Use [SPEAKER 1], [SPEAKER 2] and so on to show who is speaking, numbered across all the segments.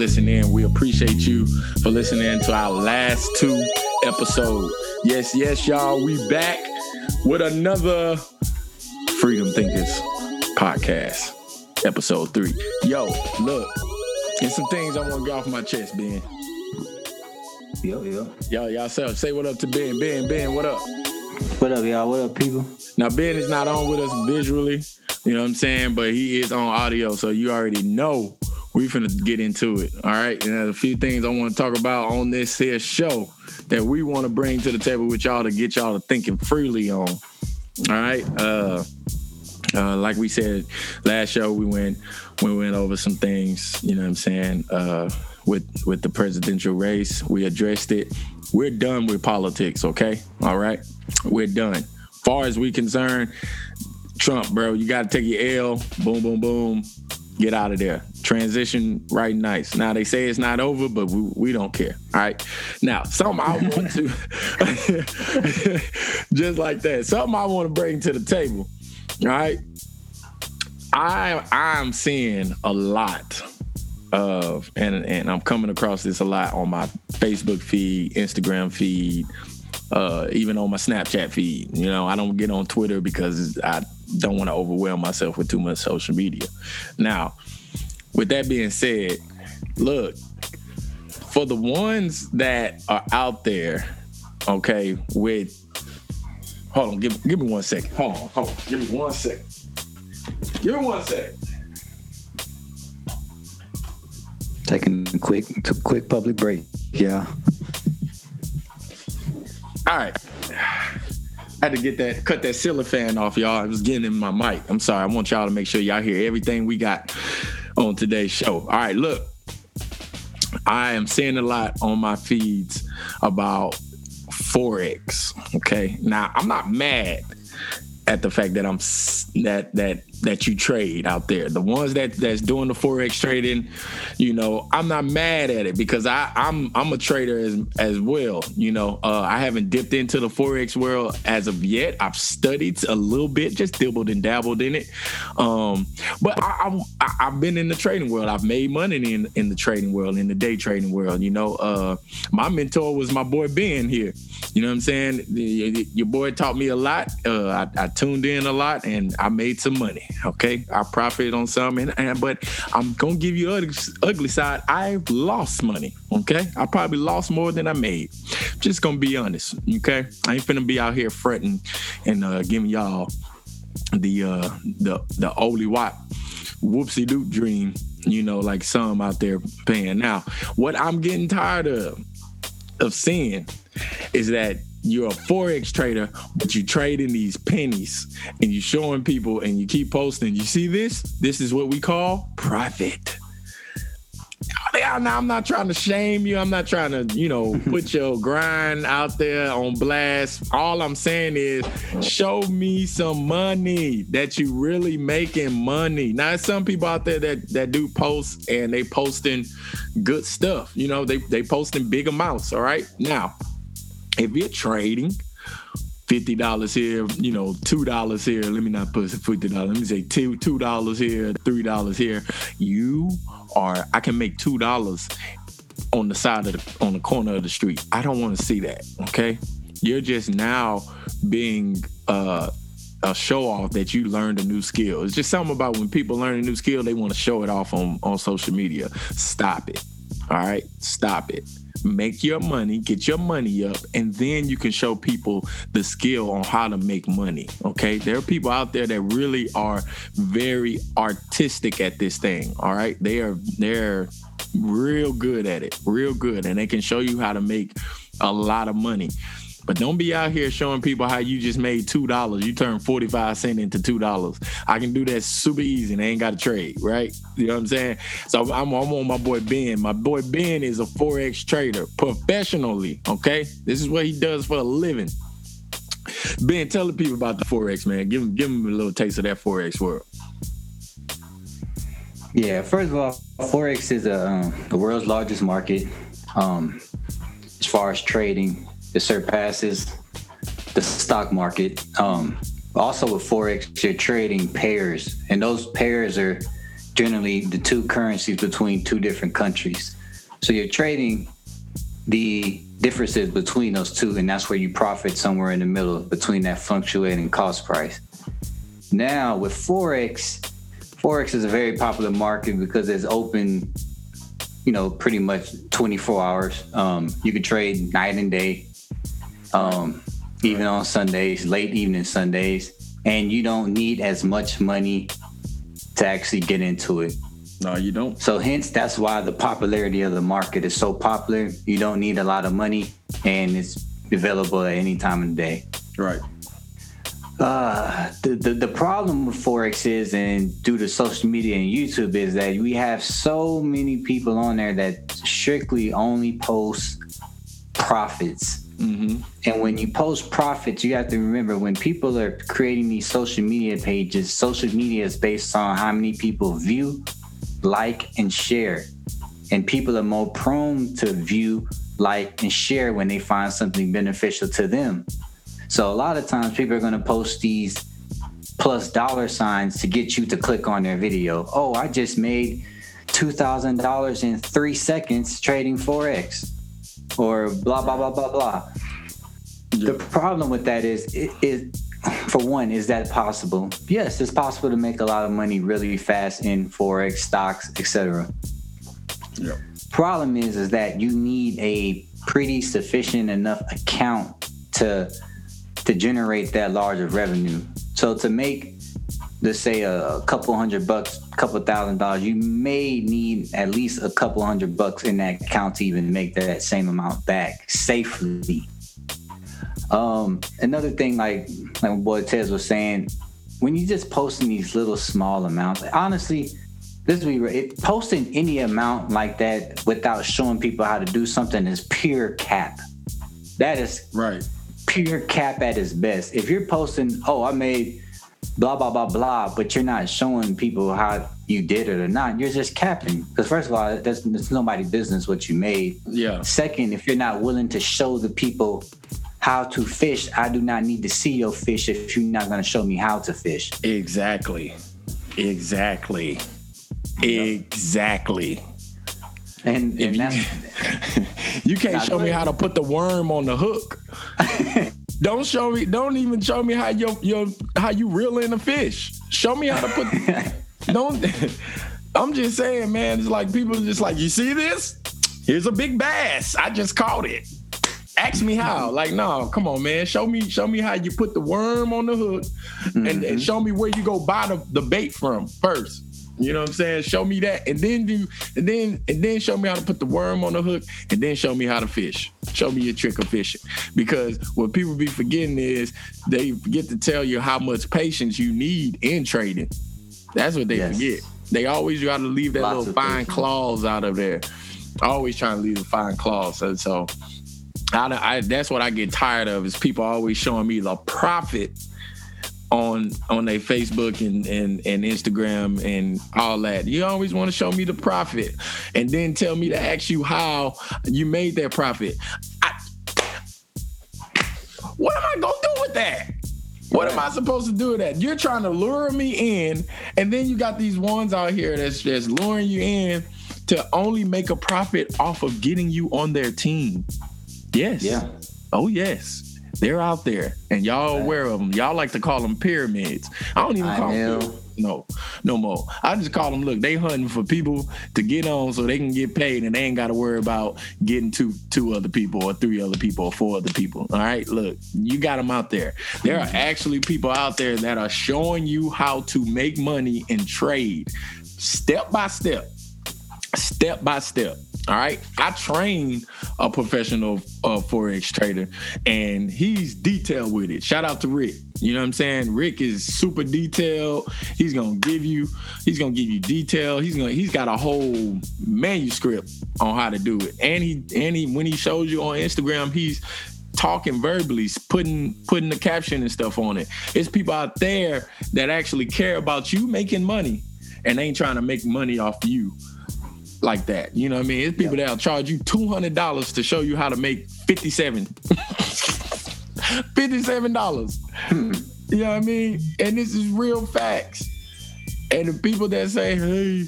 [SPEAKER 1] listening, we appreciate you for listening to our last two episodes. Yes, yes, y'all, we back with another Freedom Thinkers podcast, episode three. Yo, look, there's some things I want to get off my chest, Ben.
[SPEAKER 2] Yo, yo.
[SPEAKER 1] Yo, y'all self, say what up to Ben. Ben, Ben, what up?
[SPEAKER 2] What up, y'all? What up, people?
[SPEAKER 1] Now, Ben is not on with us visually, you know what I'm saying? But he is on audio, so you already know we finna get into it. All right. And there's a few things I want to talk about on this here show that we want to bring to the table with y'all to get y'all to thinking freely on. All right. Uh uh, like we said last show, we went we went over some things. You know what I'm saying? Uh, with with the presidential race, we addressed it. We're done with politics. Okay, all right, we're done. Far as we concerned, Trump, bro, you got to take your L. Boom, boom, boom. Get out of there. Transition right nice. Now they say it's not over, but we, we don't care. All right. Now, something I want to just like that. Something I want to bring to the table. All right. I I'm seeing a lot of and and I'm coming across this a lot on my Facebook feed, Instagram feed, uh, even on my Snapchat feed. You know, I don't get on Twitter because I don't want to overwhelm myself with too much social media. Now, with that being said, look, for the ones that are out there, okay, with hold on, give, give me one second. Hold on, hold on, give me one second. Give me one second.
[SPEAKER 2] Taking a quick, quick public break. Yeah.
[SPEAKER 1] All right. I had to get that, cut that ceiling fan off, y'all. I was getting in my mic. I'm sorry. I want y'all to make sure y'all hear everything we got on today's show. All right, look. I am seeing a lot on my feeds about Forex. Okay. Now, I'm not mad at the fact that I'm that that that you trade out there. The ones that that's doing the forex trading, you know, I'm not mad at it because I I'm I'm a trader as as well. You know, uh, I haven't dipped into the forex world as of yet. I've studied a little bit, just dibbled and dabbled in it. Um, but I, I I've been in the trading world. I've made money in in the trading world, in the day trading world. You know, uh, my mentor was my boy Ben here. You know what I'm saying? Your boy taught me a lot. Uh, I, I tuned in a lot, and I made some money. Okay, I profited on some, and, and but I'm gonna give you ugly, ugly side. I've lost money. Okay, I probably lost more than I made. Just gonna be honest. Okay, I ain't finna be out here fretting and uh, giving y'all the uh, the the Oli Watt whoopsie doop dream. You know, like some out there paying. Now, what I'm getting tired of of seeing is that you're a forex trader, but you trade in these pennies and you're showing people and you keep posting. You see this? This is what we call profit. Now, I'm not trying to shame you. I'm not trying to, you know, put your grind out there on blast. All I'm saying is show me some money that you really making money. Now, some people out there that that do posts and they posting good stuff. You know, they they posting big amounts. All right. Now, if you're trading fifty dollars here, you know, two dollars here. Let me not put fifty dollars. Let me say two two dollars here, three dollars here. You are. I can make two dollars on the side of the on the corner of the street. I don't want to see that. Okay, you're just now being uh, a show off that you learned a new skill. It's just something about when people learn a new skill, they want to show it off on on social media. Stop it. All right, stop it make your money, get your money up, and then you can show people the skill on how to make money. Okay. There are people out there that really are very artistic at this thing. All right. They are, they're real good at it, real good. And they can show you how to make a lot of money. But don't be out here showing people how you just made two dollars. You turn forty five cent into two dollars. I can do that super easy, and I ain't got to trade, right? You know what I'm saying? So I'm, I'm on my boy Ben. My boy Ben is a forex trader professionally. Okay, this is what he does for a living. Ben, tell the people about the forex, man. Give him give him a little taste of that forex world.
[SPEAKER 2] Yeah, first of all, forex is a, um, the world's largest market um, as far as trading it surpasses the stock market. Um, also with forex, you're trading pairs, and those pairs are generally the two currencies between two different countries. So you're trading the differences between those two, and that's where you profit somewhere in the middle between that fluctuating cost price. Now with Forex, Forex is a very popular market because it's open, you know, pretty much 24 hours. Um, you can trade night and day, um, even on Sundays, late evening Sundays, and you don't need as much money to actually get into it.
[SPEAKER 1] No, you don't.
[SPEAKER 2] So hence that's why the popularity of the market is so popular. You don't need a lot of money and it's available at any time of the day.
[SPEAKER 1] Right.
[SPEAKER 2] Uh, the, the the problem with forex is, and due to social media and YouTube, is that we have so many people on there that strictly only post profits.
[SPEAKER 1] Mm-hmm.
[SPEAKER 2] And when you post profits, you have to remember when people are creating these social media pages, social media is based on how many people view, like, and share. And people are more prone to view, like, and share when they find something beneficial to them. So a lot of times people are going to post these plus dollar signs to get you to click on their video. Oh, I just made $2,000 in three seconds trading Forex or blah, blah, blah, blah, blah.
[SPEAKER 1] Yeah.
[SPEAKER 2] The problem with that is, it, it, for one, is that possible? Yes, it's possible to make a lot of money really fast in Forex, stocks, etc.
[SPEAKER 1] Yeah.
[SPEAKER 2] Problem is, is that you need a pretty sufficient enough account to to generate that large of revenue. So to make, let's say, a, couple hundred bucks, a couple thousand dollars, you may need at least a couple hundred bucks in that account to even make that same amount back safely. Um, another thing, like like what boy Tez was saying, when you just posting these little small amounts, honestly, this be it, posting any amount like that without showing people how to do something is pure cap. That is
[SPEAKER 1] Right.
[SPEAKER 2] pure cap at its best. If you're posting, oh, I made blah blah blah blah, but you're not showing people how you did it or not, you're just capping. Because first of all, that's it's nobody's business what you made.
[SPEAKER 1] Yeah.
[SPEAKER 2] Second, if you're not willing to show the people how to fish, I do not need to see your fish if you're not going to show me how to fish.
[SPEAKER 1] Exactly. Exactly. Exactly.
[SPEAKER 2] And, and
[SPEAKER 1] you,
[SPEAKER 2] that's
[SPEAKER 1] you can't show me how to put the worm on the hook. don't show me. Don't even show me how your your how you reel in a fish. Show me how to put. don't. I'm just saying, man. It's like people are just like, you see this? Here's a big bass. I just caught it. Ask me how. Mm-hmm. Like, no, come on, man. Show me, show me how you put the worm on the hook, and, and mm-hmm. show me where you go buy the, the bait from first. You know what I'm saying? Show me that, and then do, and then and then show me how to put the worm on the hook, and then show me how to fish. Show me your trick of fishing. Because what people be forgetting is they forget to tell you how much patience you need in trading. That's what they
[SPEAKER 2] Yes.
[SPEAKER 1] forget. They always got to leave that
[SPEAKER 2] Lots
[SPEAKER 1] little fine clause out of there. Always trying to leave the fine clause. And so I, I that's what I get tired of is people always showing me the profit on on their Facebook and, and and Instagram and all that. You always want to show me the profit and then tell me to ask you how you made that profit. I, what am I gonna do with that? What am I supposed to do with that? You're trying to lure me in, and then you got these ones out here that's just luring you in to only make a profit off of getting you on their team. Yes.
[SPEAKER 2] yeah.
[SPEAKER 1] Oh yes, they're out there, and y'all aware of them. Y'all like to call them pyramids. I don't even
[SPEAKER 2] I
[SPEAKER 1] call
[SPEAKER 2] know.
[SPEAKER 1] them. No, no more. I just call them. Look, they hunting for people to get on so they can get paid, and they ain't got to worry about getting two two other people or three other people or four other people. All right, look, you got them out there. There are mm-hmm. actually people out there that are showing you how to make money and trade, step by step step by step. All right. I train a professional uh, forex trader, and he's detailed with it. Shout out to Rick. You know what I'm saying? Rick is super detailed. He's gonna give you. He's gonna give you detail. He's gonna. He's got a whole manuscript on how to do it. And he and he when he shows you on Instagram, he's talking verbally, putting putting the caption and stuff on it. It's people out there that actually care about you making money and ain't trying to make money off you like that. You know what I mean? It's people that'll charge you two hundred dollars to show you how to make fifty seven. Fifty seven dollars. You know what I mean? And this is real facts. And the people that say, hey,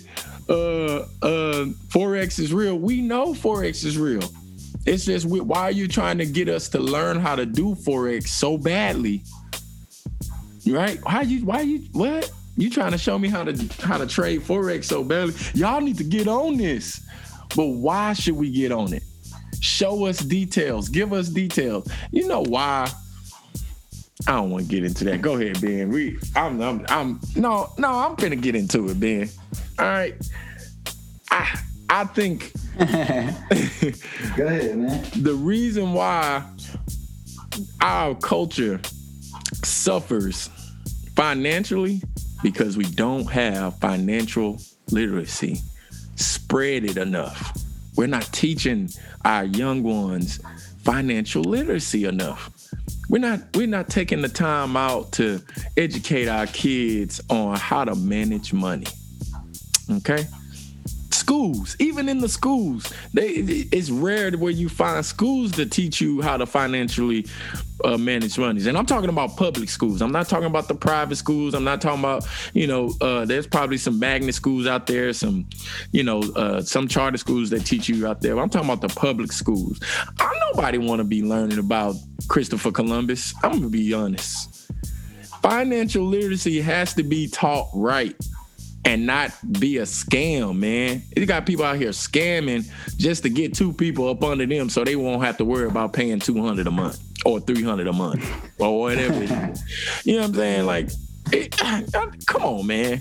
[SPEAKER 1] uh, uh, Forex is real, we know Forex is real. It's just why are you trying to get us to learn how to do Forex so badly? Right? Why you why you what? You trying to show me how to how to trade Forex so badly? Y'all need to get on this. But why should we get on it? Show us details. Give us details. You know why? I don't want to get into that. Go ahead, Ben. We, I'm, I'm, I'm, no, no, I'm gonna get into it, Ben. All right. I, I think.
[SPEAKER 2] Go ahead, man.
[SPEAKER 1] The reason why our culture suffers financially because we don't have financial literacy spread it enough. We're not teaching our young ones financial literacy enough. We're not we're not taking the time out to educate our kids on how to manage money. Okay? Schools, even in the schools, they it's rare where you find schools to teach you how to financially uh, manage monies. And I'm talking about public schools. I'm not talking about the private schools. I'm not talking about you know uh, there's probably some magnet schools out there, some you know uh, some charter schools that teach you out there. I'm talking about the public schools. I nobody want to be learning about Christopher Columbus. I'm gonna be honest. Financial literacy has to be taught right and not be a scam, man. You got people out here scamming just to get two people up under them so they won't have to worry about paying 200 a month or 300 a month or whatever. you know what I'm saying? Like, it, come on, man.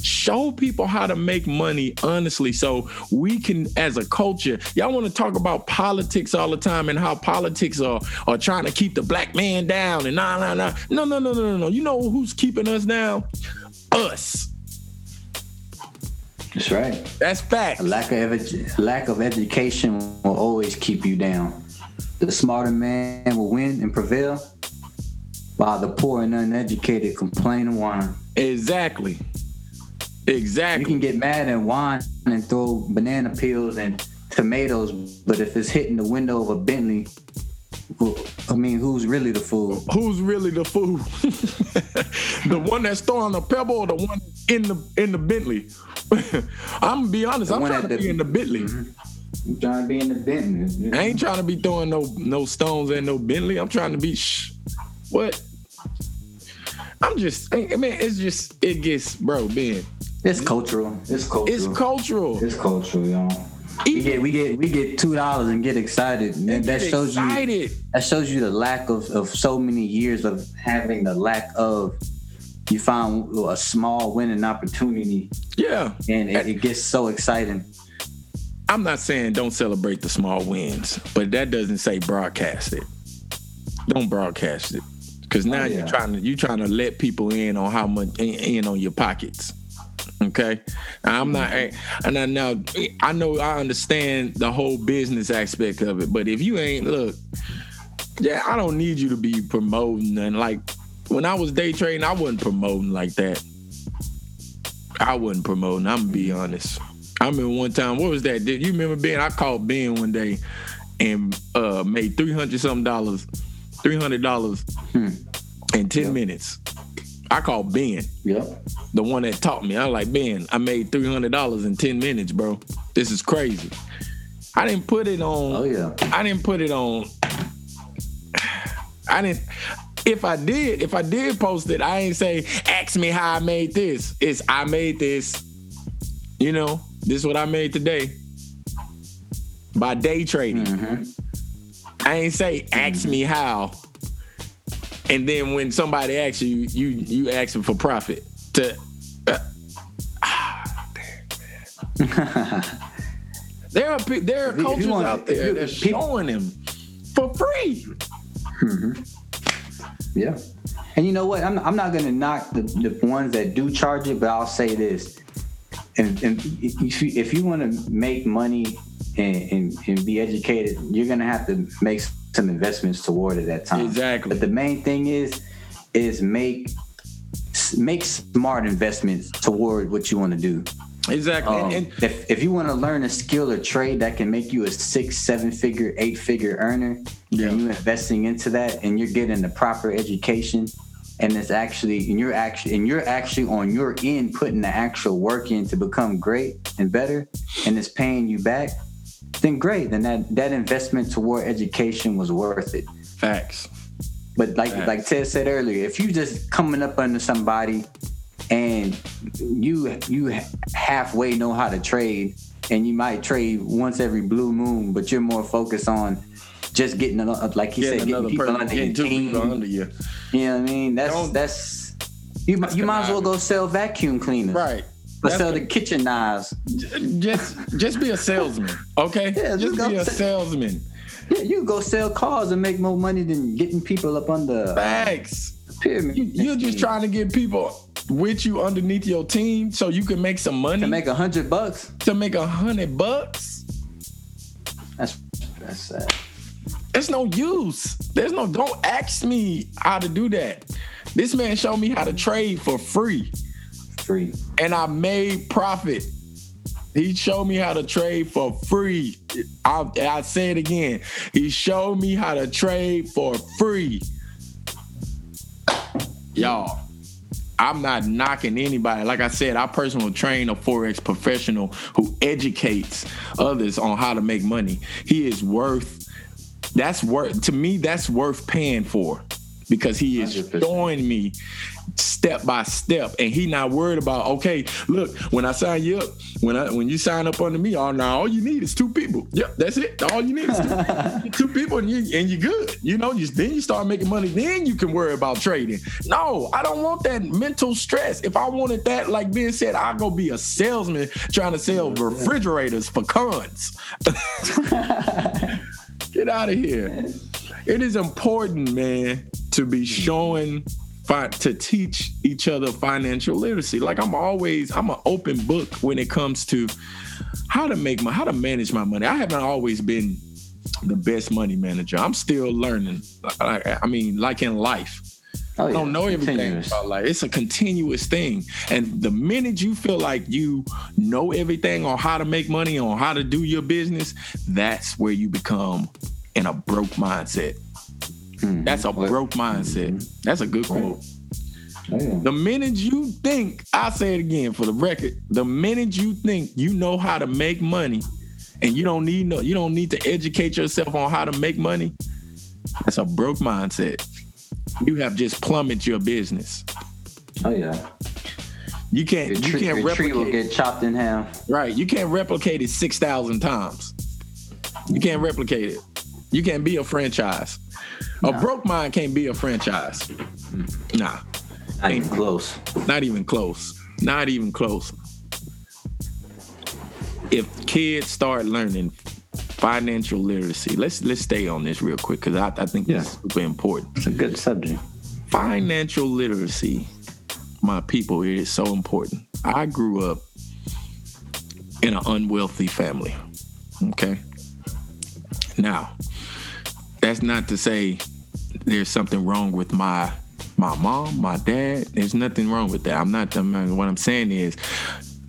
[SPEAKER 1] Show people how to make money honestly so we can, as a culture, y'all want to talk about politics all the time and how politics are, are trying to keep the black man down and nah, nah, nah. No, no, no, no, no, no. You know who's keeping us down? Us
[SPEAKER 2] that's right.
[SPEAKER 1] That's fact.
[SPEAKER 2] A lack of edu- lack of education will always keep you down. The smarter man will win and prevail, while the poor and uneducated complain and whine.
[SPEAKER 1] Exactly. Exactly.
[SPEAKER 2] You can get mad and whine and throw banana peels and tomatoes, but if it's hitting the window of a Bentley, I mean, who's really the fool?
[SPEAKER 1] Who's really the fool? the one that's throwing a pebble or the one in the in the Bentley? I'm gonna be honest. The I'm trying to the, be in the Bentley.
[SPEAKER 2] Mm-hmm. I'm trying to be in the Bentley.
[SPEAKER 1] I ain't trying to be throwing no no stones in no Bentley. I'm trying to be shh. What? I'm just. I mean, it's just. It gets, bro, Ben.
[SPEAKER 2] It's cultural. It's cultural.
[SPEAKER 1] It's cultural.
[SPEAKER 2] It's cultural, y'all. We get we get we get two dollars and get excited. And that shows excited. you that shows you the lack of, of so many years of having the lack of you find a small winning opportunity.
[SPEAKER 1] Yeah.
[SPEAKER 2] And it, it gets so exciting.
[SPEAKER 1] I'm not saying don't celebrate the small wins, but that doesn't say broadcast it. Don't broadcast it. Cause now oh, yeah. you're trying to you're trying to let people in on how much in on your pockets. Okay, I'm not, mm-hmm. and I now I know I understand the whole business aspect of it, but if you ain't look, yeah, I don't need you to be promoting and like when I was day trading, I wasn't promoting like that. I wasn't promoting. I'm gonna be honest. I remember one time. What was that? Did you remember Ben? I called Ben one day and uh, made three hundred something dollars, three hundred dollars hmm. in ten yep. minutes. I called Ben.
[SPEAKER 2] Yep.
[SPEAKER 1] The one that taught me. I was like, Ben, I made three hundred dollars in ten minutes, bro. This is crazy. I didn't put it on.
[SPEAKER 2] Oh yeah.
[SPEAKER 1] I didn't put it on. I didn't if I did, if I did post it, I ain't say, ask me how I made this. It's I made this. You know, this is what I made today. By day trading. Mm-hmm. I ain't say ask me how. And then when somebody asks you, you you ask them for profit. To uh, ah, there are there are coaches out there that's showing them for free.
[SPEAKER 2] Mm-hmm. Yeah. And you know what? I'm, I'm not going to knock the, the ones that do charge it, but I'll say this. And, and if you, if you want to make money and, and, and be educated, you're going to have to make some investments toward it at that time.
[SPEAKER 1] Exactly.
[SPEAKER 2] But the main thing is, is make make smart investments toward what you want to do.
[SPEAKER 1] Exactly. Um,
[SPEAKER 2] and, if, if you want to learn a skill or trade that can make you a six, seven figure, eight figure earner, yeah. and you're investing into that and you're getting the proper education and it's actually and you're actually and you're actually on your end putting the actual work in to become great and better and it's paying you back then great then that that investment toward education was worth it
[SPEAKER 1] Facts.
[SPEAKER 2] but like
[SPEAKER 1] Facts.
[SPEAKER 2] like ted said earlier if you just coming up under somebody and you you halfway know how to trade and you might trade once every blue moon but you're more focused on just getting ano- like he
[SPEAKER 1] Getting
[SPEAKER 2] said getting people
[SPEAKER 1] person,
[SPEAKER 2] under
[SPEAKER 1] getting
[SPEAKER 2] your team
[SPEAKER 1] under you.
[SPEAKER 2] you know what I mean? That's
[SPEAKER 1] Don't-
[SPEAKER 2] that's you. you might as well go sell vacuum cleaners,
[SPEAKER 1] Right.
[SPEAKER 2] But
[SPEAKER 1] That's
[SPEAKER 2] sell
[SPEAKER 1] the-
[SPEAKER 2] the kitchen knives.
[SPEAKER 1] just just be a salesman, okay?
[SPEAKER 2] Yeah,
[SPEAKER 1] just
[SPEAKER 2] just go
[SPEAKER 1] be a
[SPEAKER 2] sell-
[SPEAKER 1] salesman.
[SPEAKER 2] Yeah, you can go sell cars and make more money than getting people up under uh,
[SPEAKER 1] Facts.
[SPEAKER 2] the pyramid.
[SPEAKER 1] You, you're just trying to get people with you underneath your team so you can make some money
[SPEAKER 2] to make a hundred bucks.
[SPEAKER 1] to make a hundred bucks.
[SPEAKER 2] That's that's sad.
[SPEAKER 1] There's no use. There's no. Don't ask me how to do that. This man showed me how to trade for free, And I made profit. He showed me how to trade for free. I, I say it again. He showed me how to trade for free. Y'all, I'm not knocking anybody. Like I said, I personally train a Forex professional who educates others on how to make money. He is worth, that's worth, to me, that's worth paying for because he is
[SPEAKER 2] 100%.
[SPEAKER 1] showing me step by step and he not worried about okay look when i sign you up when i when you sign up under me all now all you need is two people. Yep. That's it. All you need is two, two people and you and you're good. You know you then you start making money. Then you can worry about trading. No i don't want that mental stress. If i wanted that like ben said i'll go be a salesman trying to sell refrigerators for cons get out of here. It is important man to be showing to teach each other financial literacy like i'm always i'm an open book when it comes to how to make my how to manage my money i haven't always been the best money manager i'm still learning i, I mean like in life
[SPEAKER 2] Oh,
[SPEAKER 1] I don't know everything
[SPEAKER 2] Continuous.
[SPEAKER 1] about life. It's a continuous thing. And the minute you feel like you know everything on how to make money, on how to do your business, that's where you become in a broke mindset.
[SPEAKER 2] Mhm.
[SPEAKER 1] That's a
[SPEAKER 2] What-
[SPEAKER 1] broke mindset. That's a good quote. The minute you think, I'll say it again for the record, the minute you think you know how to make money and you don't need no you don't need to educate yourself on how to make money, that's a broke mindset. You have just plummeted your business.
[SPEAKER 2] Oh yeah.
[SPEAKER 1] You can't
[SPEAKER 2] Your
[SPEAKER 1] you can't
[SPEAKER 2] your tree will get chopped in half.
[SPEAKER 1] right. You can't replicate it six thousand times. You can't replicate it. You can't be a franchise. A broke mind can't be a franchise. Nah,
[SPEAKER 2] Not even close.
[SPEAKER 1] not even close. Not even close. If kids start learning financial literacy, let's let's stay on this real quick because I, I think
[SPEAKER 2] Yeah.
[SPEAKER 1] it's super important.
[SPEAKER 2] It's a good subject.
[SPEAKER 1] financial literacy, my people, it is so important. I grew up in an unwealthy family. Okay. Now, that's not to say there's something wrong with my my mom, my dad. There's nothing wrong with that. I'm not. I'm what I'm saying is,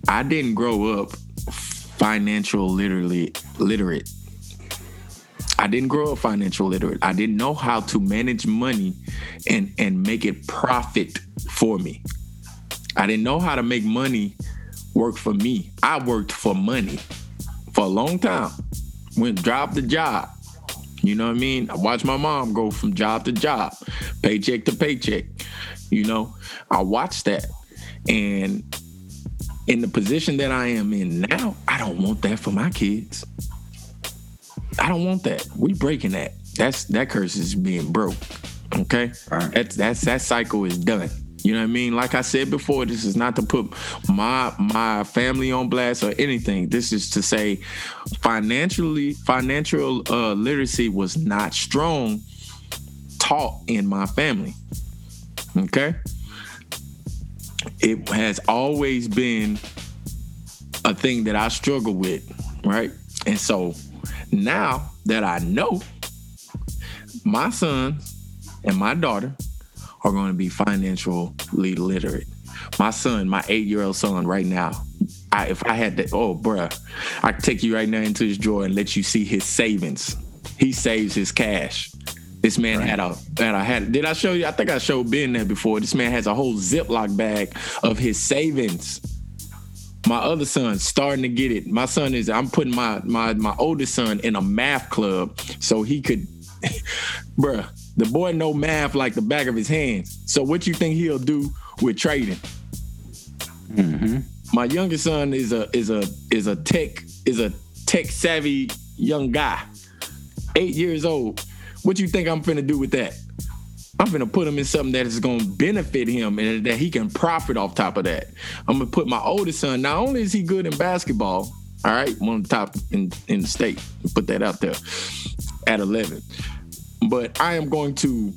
[SPEAKER 1] I didn't grow up financial literally literate. I didn't grow up financial literate. I didn't know how to manage money and and make it profit for me. I didn't know how to make money work for me. I worked for money for a long time. Went job to job. You know what I mean? I watched my mom go from job to job, paycheck to paycheck. You know, I watched that. And in the position that I am in now, I don't want that for my kids. I don't want that. We breaking that. That's that curse is being broke. Okay?
[SPEAKER 2] Right.
[SPEAKER 1] That's that's that cycle is done. You know what I mean? Like I said before, this is not to put my my family on blast or anything. This is to say financially financial uh, literacy was not strong taught in my family. Okay? It has always been a thing that I struggle with, right? And so now that I know my son and my daughter are going to be financially literate. My son, my eight year old son, right now, I, if I had to, oh, bruh, I could take you right now into his drawer and let you see his savings. He saves his cash. This man right. had a had a had. Did I show you? I think I showed Ben that before. This man has a whole Ziploc bag of his savings. My other son starting to get it. My son is. I'm putting my my my oldest son in a math club so he could, bruh. The boy know math like the back of his hands. So what you think he'll do with trading? Mm-hmm. My youngest son is a is a is a tech is a tech savvy young guy, eight years old. What you think I'm finna do with that? I'm gonna put him in something that is gonna benefit him and that he can profit off top of that. I'm gonna put my oldest son. Not only is he good in basketball, all right, one of the top in in the state. Put that out there at 11. But I am going to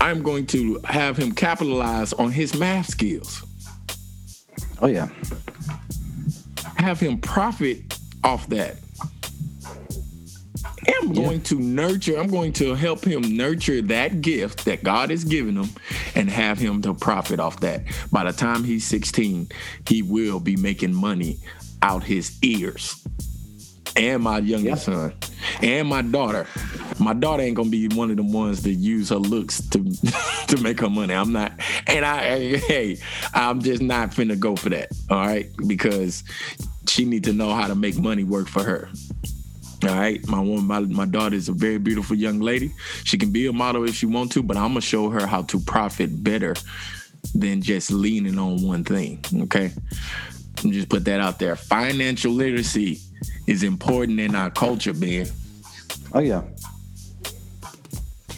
[SPEAKER 1] I am going to have him capitalize on his math skills.
[SPEAKER 2] Oh yeah.
[SPEAKER 1] Have him profit off that. I'm yeah. going to nurture, I'm going to help him nurture that gift that God has given him and have him to profit off that. By the time he's 16, he will be making money out his ears. And my youngest yeah. son. And my daughter. My daughter ain't gonna be one of the ones that use her looks to to make her money. I'm not, and I hey, I'm just not finna go for that. All right, because she need to know how to make money work for her. All right, my woman, my, my daughter is a very beautiful young lady. She can be a model if she want to, but I'm gonna show her how to profit better than just leaning on one thing. Okay, just put that out there. Financial literacy is important in our culture, Ben.
[SPEAKER 2] Oh yeah,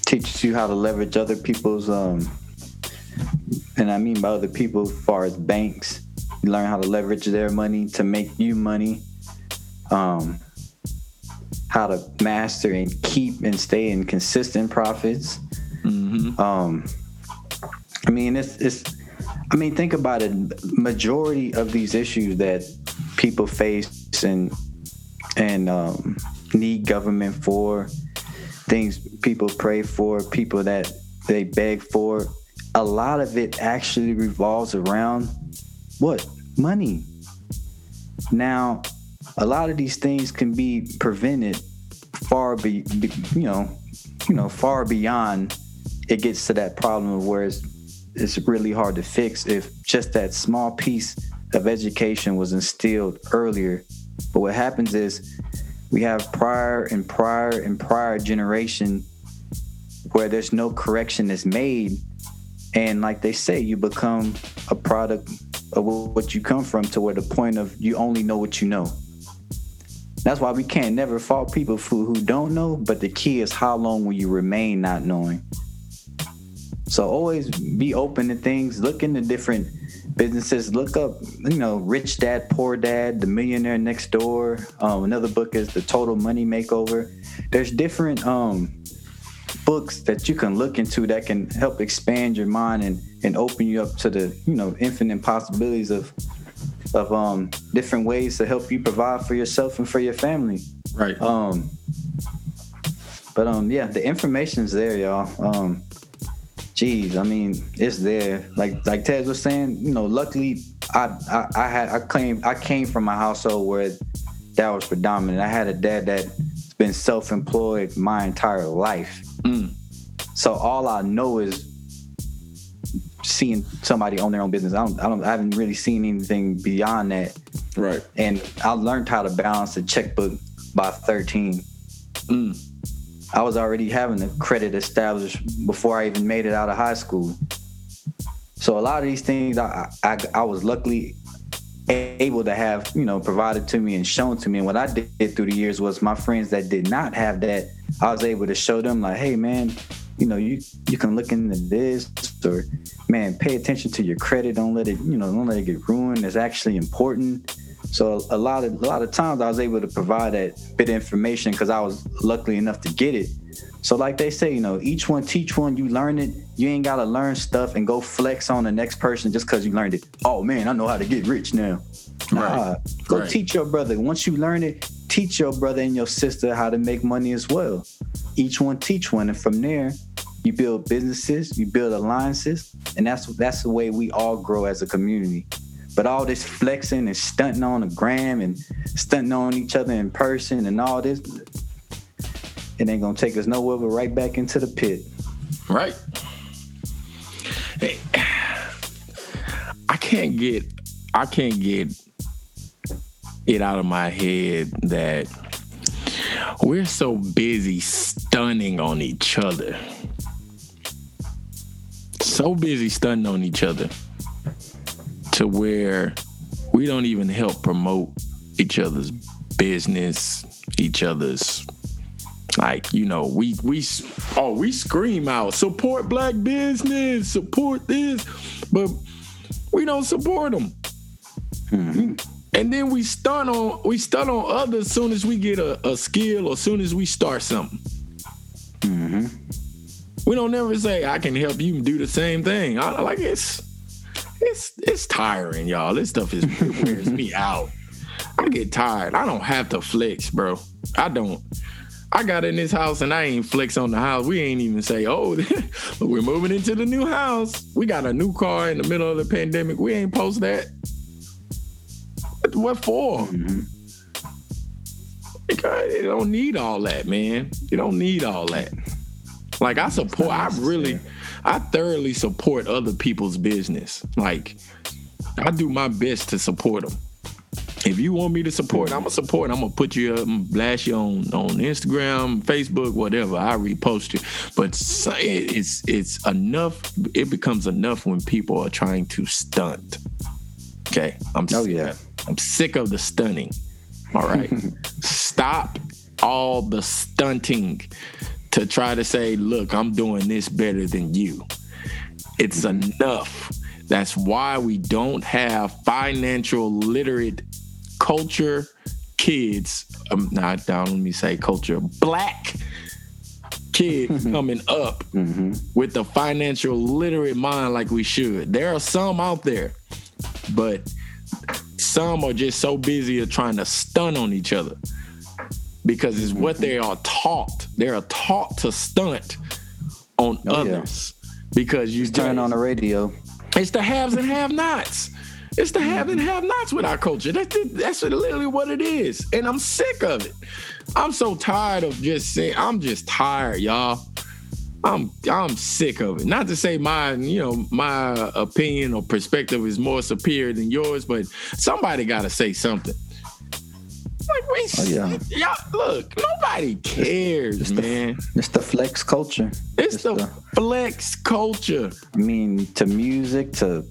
[SPEAKER 2] teaches you how to leverage other people's um, and I mean by other people, as far as banks, you learn how to leverage their money to make you money. Um, how to master and keep and stay in consistent profits. Mm-hmm. Um, I mean, it's it's. I mean, think about it. Majority of these issues that people face and and um, need government for, things people pray for, people that they beg for, a lot of it actually revolves around what money. Now, a lot of these things can be prevented far be, be you know you know far beyond it gets to that problem of where it's, it's really hard to fix if just that small piece of education was instilled earlier but what happens is we have prior and prior and prior generation where there's no correction that's made and like they say you become a product of what you come from to where the point of you only know what you know that's why we can't never fault people who, who don't know, but the key is how long will you remain not knowing. So always be open to things, look into different businesses, look up, you know, Rich Dad, Poor Dad, The Millionaire Next Door. Um, another book is The Total Money Makeover. There's different um, books that you can look into that can help expand your mind and, and open you up to the, you know, infinite possibilities of of um, different ways to help you provide for yourself and for your family.
[SPEAKER 1] Right.
[SPEAKER 2] Um, but um, yeah, the information's there, y'all. Um, geez, I mean, it's there. Like like Ted was saying, you know, luckily I I, I had I claim I came from a household where that was predominant. I had a dad that's been self-employed my entire life. Mm. So all I know is seeing somebody own their own business. I don't, I don't, I haven't really seen anything beyond that.
[SPEAKER 1] Right.
[SPEAKER 2] And I learned how to balance a checkbook by 13. Mm. I was already having a credit established before I even made it out of high school. So a lot of these things I, I, I was luckily able to have, you know, provided to me and shown to me. And what I did through the years was my friends that did not have that, I was able to show them like, hey man, you know, you you can look into this or man, pay attention to your credit. Don't let it, you know, don't let it get ruined. It's actually important. So a lot of a lot of times I was able to provide that bit of information because I was lucky enough to get it. So like they say, you know, each one teach one. You learn it. You ain't gotta learn stuff and go flex on the next person just because you learned it. Oh man, I know how to get rich now. Nah, right. go right. teach your brother. Once you learn it, teach your brother and your sister how to make money as well. Each one teach one, and from there, you build businesses, you build alliances, and that's that's the way we all grow as a community. But all this flexing and stunting on the gram and stunting on each other in person and all this, it ain't gonna take us nowhere but right back into the pit.
[SPEAKER 1] Right. Hey, I can't get I can't get it out of my head that we're so busy stunning on each other. So busy stunning on each other to where we don't even help promote each other's business, each other's like you know we we oh we scream out support black business support this but we don't support them mm-hmm. and then we stun on we stun on others as soon as we get a, a skill or as soon as we start something mm-hmm. we don't never say i can help you do the same thing I, like it's it's it's tiring y'all this stuff is wears me out i get tired i don't have to flex bro i don't I got in this house and I ain't flex on the house. We ain't even say, oh, we're moving into the new house. We got a new car in the middle of the pandemic. We ain't post that. What for? Mm-hmm. You don't need all that, man. You don't need all that. Like I support, I really, I thoroughly support other people's business. Like I do my best to support them if you want me to support, I'm gonna support. I'm gonna put you up and blast you on on Instagram, Facebook, whatever. I repost you. But it's it's enough. It becomes enough when people are trying to stunt. Okay, I'm. Oh sick, yeah. I'm sick of the stunning. All right, stop all the stunting to try to say, look, I'm doing this better than you. It's enough. That's why we don't have financial literate culture kids, um, not down, let me say culture, black kids coming up mm-hmm. with a financial literate mind like we should. There are some out there, but some are just so busy of trying to stun on each other because it's what they are taught. They are taught to stunt on oh, others yeah. because you
[SPEAKER 2] turn on the radio.
[SPEAKER 1] It's the haves and have nots. It's the have and have nots with our culture. That's that's literally what it is, and I'm sick of it. I'm so tired of just saying. I'm just tired, y'all. I'm I'm sick of it. Not to say my you know my opinion or perspective is more superior than yours, but somebody got to say something. Like we, oh, yeah. y'all look. Nobody cares,
[SPEAKER 2] it's
[SPEAKER 1] man.
[SPEAKER 2] The, it's the flex culture.
[SPEAKER 1] It's, it's the, the, flex culture.
[SPEAKER 2] I mean, to music, to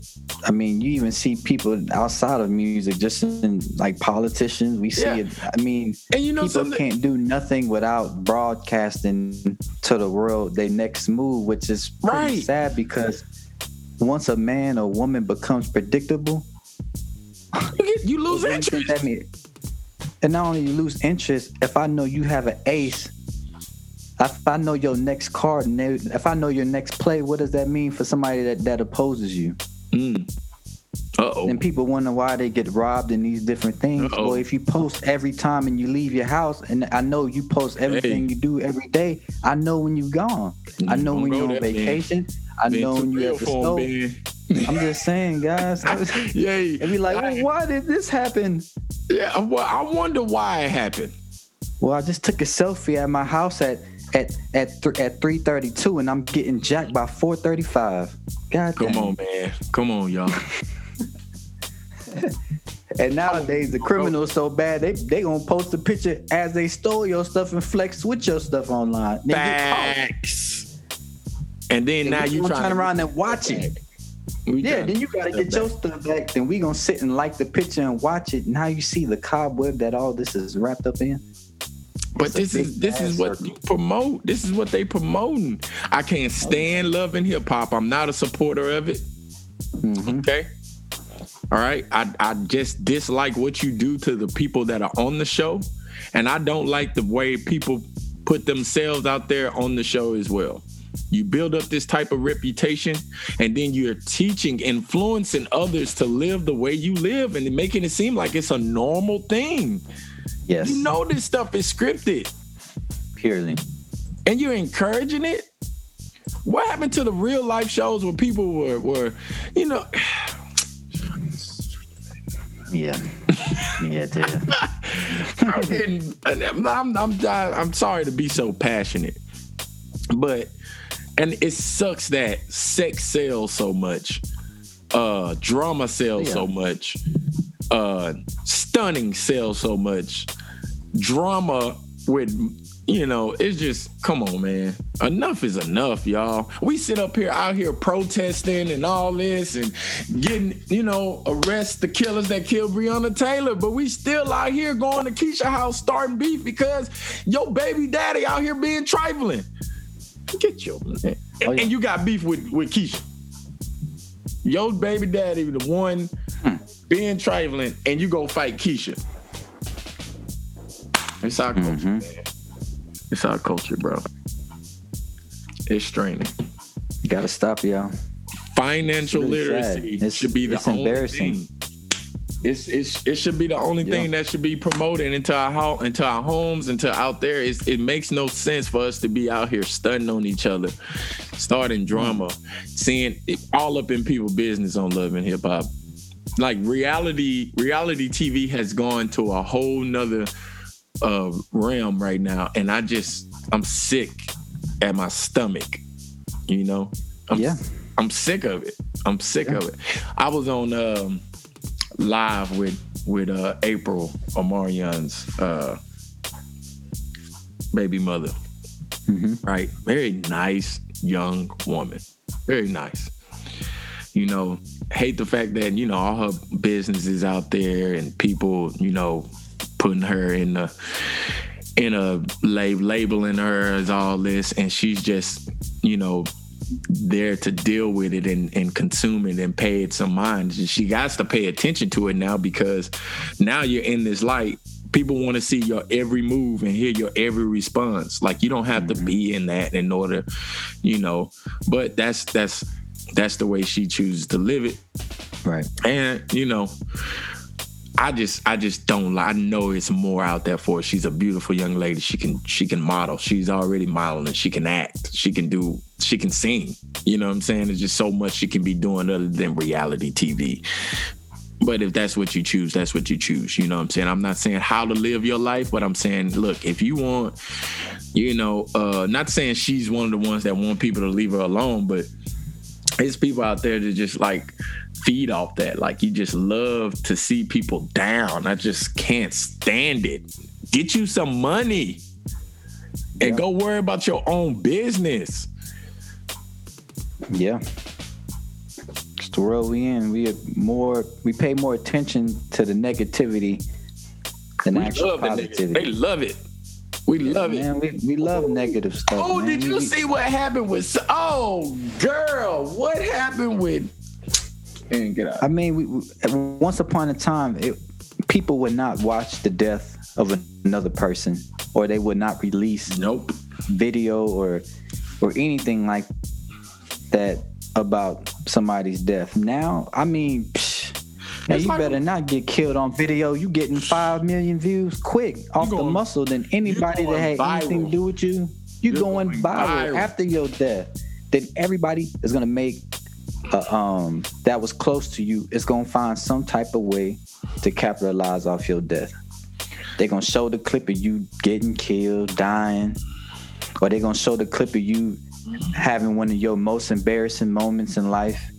[SPEAKER 2] I mean, you even see people outside of music, just in like politicians. We see yeah. it. I mean, and you know, people something? can't do nothing without broadcasting to the world their next move, which is pretty right. sad because once a man or woman becomes predictable,
[SPEAKER 1] you lose interest.
[SPEAKER 2] And not only you lose interest, if I know you have an ace, if I know your next card, if I know your next play, what does that mean for somebody that, that opposes you? Mm. Uh-oh. And people wonder why they get robbed in these different things. Well, if you post every time and you leave your house, and I know you post everything hey. you do every day, I know when you've gone. I know when you're on vacation. Man. I know when you're at the store. I'm just saying, guys. Yay. And be like, well, why did this happen?
[SPEAKER 1] Yeah, well, I wonder why it happened.
[SPEAKER 2] Well, I just took a selfie at my house at at at th- at 3:32, and I'm getting jacked by 4:35. God.
[SPEAKER 1] Come on, man. Come on, y'all.
[SPEAKER 2] and nowadays, the criminals so bad they they gonna post a picture as they stole your stuff and flex with your stuff online.
[SPEAKER 1] Facts. And then now you trying
[SPEAKER 2] turn around and watch it. We yeah, then you gotta get your stuff back. Then we gonna sit and like the picture and watch it. Now you see the cobweb that all this is wrapped up in.
[SPEAKER 1] But this is this is what you promote. This is what they promoting. I can't stand love and hip hop. I'm not a supporter of it. Mm-hmm. Okay. All right. I, I just dislike what you do to the people that are on the show. And I don't like the way people put themselves out there on the show as well. You build up this type of reputation, and then you're teaching, influencing others to live the way you live and making it seem like it's a normal thing.
[SPEAKER 2] Yes.
[SPEAKER 1] You know this stuff is scripted.
[SPEAKER 2] Purely.
[SPEAKER 1] And you're encouraging it? What happened to the real life shows where people were were, you know,
[SPEAKER 2] Yeah. Yeah, dude.
[SPEAKER 1] I'm, I'm, I'm, I'm sorry to be so passionate, but and it sucks that sex sells so much, uh, drama sells
[SPEAKER 2] Yeah.
[SPEAKER 1] so much, uh, stunning sells so much, drama with you know, it's just come on, man. Enough is enough, y'all. We sit up here out here protesting and all this and getting, you know, arrest the killers that killed Breonna Taylor, but we still out here going to Keisha house starting beef because your baby daddy out here being trifling. Get your man.
[SPEAKER 2] Oh, yeah.
[SPEAKER 1] And you got beef with, with Keisha. Your baby daddy, the one
[SPEAKER 2] Hmm.
[SPEAKER 1] being trifling, and you go fight Keisha. It's our culture,
[SPEAKER 2] Mm-hmm.
[SPEAKER 1] man. It's our culture, bro. It's straining.
[SPEAKER 2] You gotta stop, y'all.
[SPEAKER 1] Financial
[SPEAKER 2] really sad.
[SPEAKER 1] literacy
[SPEAKER 2] It's-
[SPEAKER 1] should be the
[SPEAKER 2] it's
[SPEAKER 1] only
[SPEAKER 2] embarrassing.
[SPEAKER 1] thing. It's, it's it should be the only
[SPEAKER 2] Yeah.
[SPEAKER 1] thing that should be promoted into our house, into our homes, into out there. It's, it makes no sense for us to be out here stunting on each other, starting drama, seeing it all up in people' business on Love and Hip Hop. Like reality, reality TV has gone to a whole nother uh, realm right now, and I just I'm sick at my stomach. You know, I'm,
[SPEAKER 2] Yeah.
[SPEAKER 1] I'm sick of it. I'm sick
[SPEAKER 2] Yeah.
[SPEAKER 1] of it. I was on um, live with with uh, Apryl Omarion's uh, baby mother.
[SPEAKER 2] Mhm.
[SPEAKER 1] Right, very nice young woman, very nice. You know, hate the fact that you know all her business is out there and people, you know, putting her in the in a lab labeling her as all this, and she's just, you know, there to deal with it and, and consume it and pay it some mind. She got to pay attention to it now because now you're in this light. People want to see your every move and hear your every response. Like you don't have to mm-hmm. be in that in order, you know. But that's that's that's the way she chooses to live it.
[SPEAKER 2] Right.
[SPEAKER 1] And you know, I just I just don't I know it's more out there for her. She's a beautiful young lady. She can she can model. She's already modeling. She can act. She can do she can sing. You know what I'm saying? There's just so much she can be doing other than reality TV. But if that's what you choose, that's what you choose. You know what I'm saying? I'm not saying how to live your life, but I'm saying, look, if you want, you know, uh, not saying she's one of the ones that want people to leave her alone, but there's people out there that just like feed off that. Like you just love to see people down. I just can't stand it. Get you some money and
[SPEAKER 2] Yeah.
[SPEAKER 1] go worry about your own business.
[SPEAKER 2] Yeah. It's the world we in. We more we pay more attention to the negativity than
[SPEAKER 1] We
[SPEAKER 2] actual
[SPEAKER 1] love it. nigga. They love it. We love it.
[SPEAKER 2] Man, we, we love negative stuff.
[SPEAKER 1] Oh, did you
[SPEAKER 2] We-
[SPEAKER 1] see what happened with? Oh, girl, what happened with? And get out.
[SPEAKER 2] I mean, we, once upon a time, it, people would not watch the death of another person, or they would not release
[SPEAKER 1] Nope.
[SPEAKER 2] video or or anything like that about somebody's death. Now, I mean, psh, now you
[SPEAKER 1] like-
[SPEAKER 2] better not get killed on video. You getting five million views quick off the muscle than anybody that
[SPEAKER 1] going
[SPEAKER 2] had anything to do with you. You going,
[SPEAKER 1] going
[SPEAKER 2] viral,
[SPEAKER 1] viral.
[SPEAKER 2] after your death. Then everybody is gonna make uh, um that was close to you is gonna find some type of way to capitalize off your death. They're gonna show the clip of you getting killed, dying, or they're gonna show the clip of you having one of your most embarrassing moments in life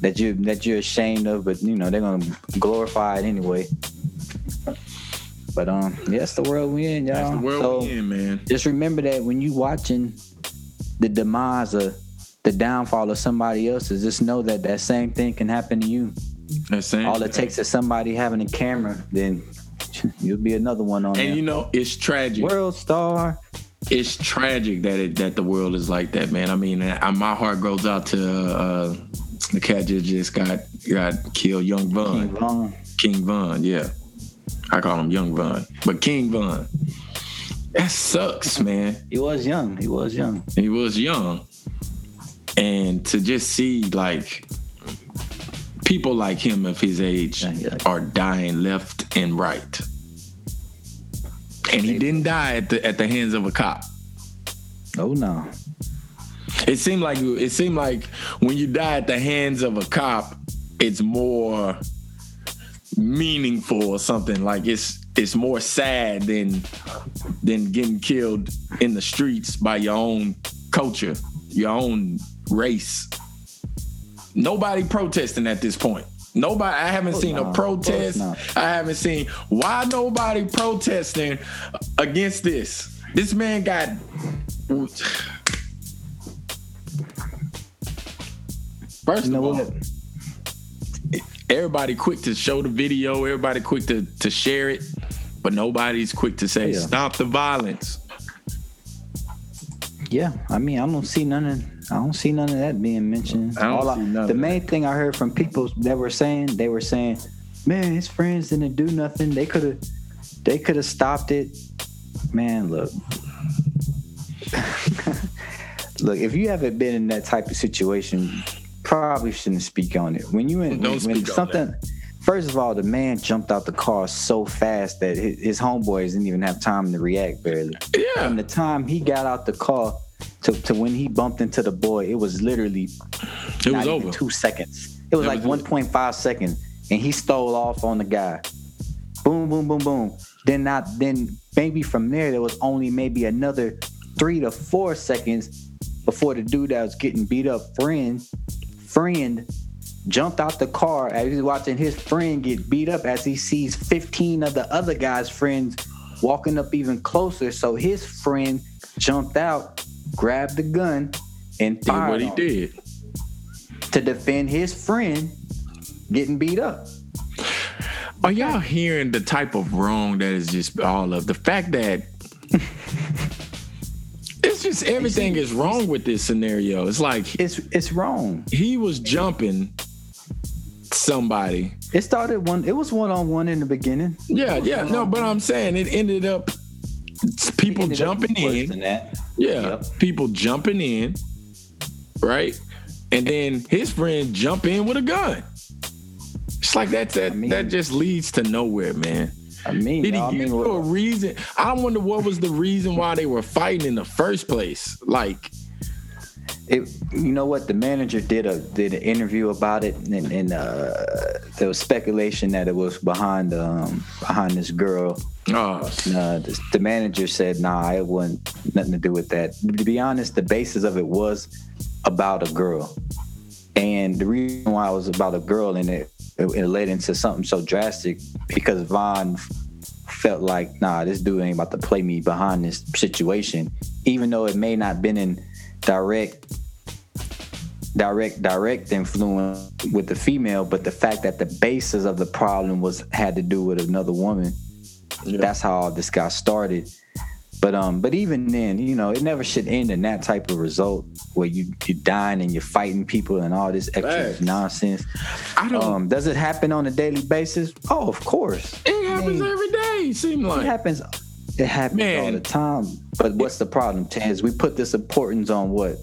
[SPEAKER 2] that you that you're ashamed of, but you know they're gonna glorify it anyway. But um, yeah, the world we in, y'all.
[SPEAKER 1] That's the world
[SPEAKER 2] so
[SPEAKER 1] we in, man.
[SPEAKER 2] just remember that when you watching the demise of the downfall of somebody else's, just know that that same thing can happen to you.
[SPEAKER 1] That's saying.
[SPEAKER 2] All it takes is somebody having a camera, then you'll be another one on
[SPEAKER 1] And
[SPEAKER 2] there.
[SPEAKER 1] you know, it's tragic.
[SPEAKER 2] World star.
[SPEAKER 1] it's tragic that it that the world is like that, man. I mean, I, my heart goes out to uh, the cat that just got got killed, Young
[SPEAKER 2] King
[SPEAKER 1] Von,
[SPEAKER 2] Von.
[SPEAKER 1] King Von. Yeah, I call him Young Von, but King Von. That sucks, man.
[SPEAKER 2] He was young. He was young.
[SPEAKER 1] He was young, and to just see like people like him of his age are dying left and right, and he didn't die at the at the hands of a cop.
[SPEAKER 2] Oh no.
[SPEAKER 1] It seemed like it seemed like when you die at the hands of a cop, it's more meaningful or something. Like it's it's more sad than than getting killed in the streets by your own culture, your own race. Nobody protesting at this point. Nobody, I haven't oh, seen a protest. I haven't seen why nobody protesting against this. This man got. First of all, everybody quick to show the video, everybody quick to, to share it, but nobody's quick to say, yeah. stop the violence.
[SPEAKER 2] Yeah, I mean, I don't see none of I don't see none of that being mentioned. All I, the main that. thing I heard from people that were saying, they were saying, "Man, his friends didn't do nothing. They could have, they could have stopped it." Man, look, look. If you haven't been in that type of situation, probably shouldn't speak on it. When you in when, when something. First of all, the man jumped out the car so fast that his, his homeboys didn't even have time to react barely.
[SPEAKER 1] Yeah.
[SPEAKER 2] From the time he got out the car to, to when he bumped into the boy, it was literally
[SPEAKER 1] it was over.
[SPEAKER 2] two seconds. It was it like 1.5 seconds, and he stole off on the guy. Boom, boom, boom, boom. Then not then maybe from there there was only maybe another three to four seconds before the dude that was getting beat up friend friend jumped out the car as he's watching his friend get beat up as he sees 15 of the other guy's friends walking up even closer. So his friend jumped out, grabbed the gun, and fired
[SPEAKER 1] did what he did
[SPEAKER 2] to defend his friend getting beat up.
[SPEAKER 1] Are y'all hearing the type of wrong that is just all of the fact that it's just everything is wrong with this scenario. It's like
[SPEAKER 2] it's it's wrong.
[SPEAKER 1] He was jumping somebody.
[SPEAKER 2] It started one. It was one on one in the beginning.
[SPEAKER 1] Yeah, yeah. No, but I'm saying it ended up people ended jumping up in. Yeah, yep. people jumping in, right? And then his friend jump in with a gun. It's like that. That I mean, that just leads to nowhere, man.
[SPEAKER 2] I mean,
[SPEAKER 1] did he give I mean, you a reason? I wonder what was the reason why they were fighting in the first place. Like,
[SPEAKER 2] it, you know what? The manager did a did an interview about it, and, and uh, there was speculation that it was behind um, behind this girl.
[SPEAKER 1] Oh.
[SPEAKER 2] Uh, the, the, manager said, "Nah, it wasn't nothing to do with that." To be honest, the basis of it was about a girl, and the reason why it was about a girl, and it it, it led into something so drastic because Von felt like, "Nah, this dude ain't about to play me behind this situation," even though it may not been in direct direct direct influence with the female but the fact that the basis of the problem was had to do with another woman yeah. that's how all this got started. But um but even then you know it never should end in that type of result where you you're dying and you're fighting people and all this extra Thanks. nonsense. I don't, um does it happen on a daily basis? Oh of course.
[SPEAKER 1] It happens I mean, every day seem like
[SPEAKER 2] it happens it happens Man. all the time. But what's the problem, Taz? We put this importance on what?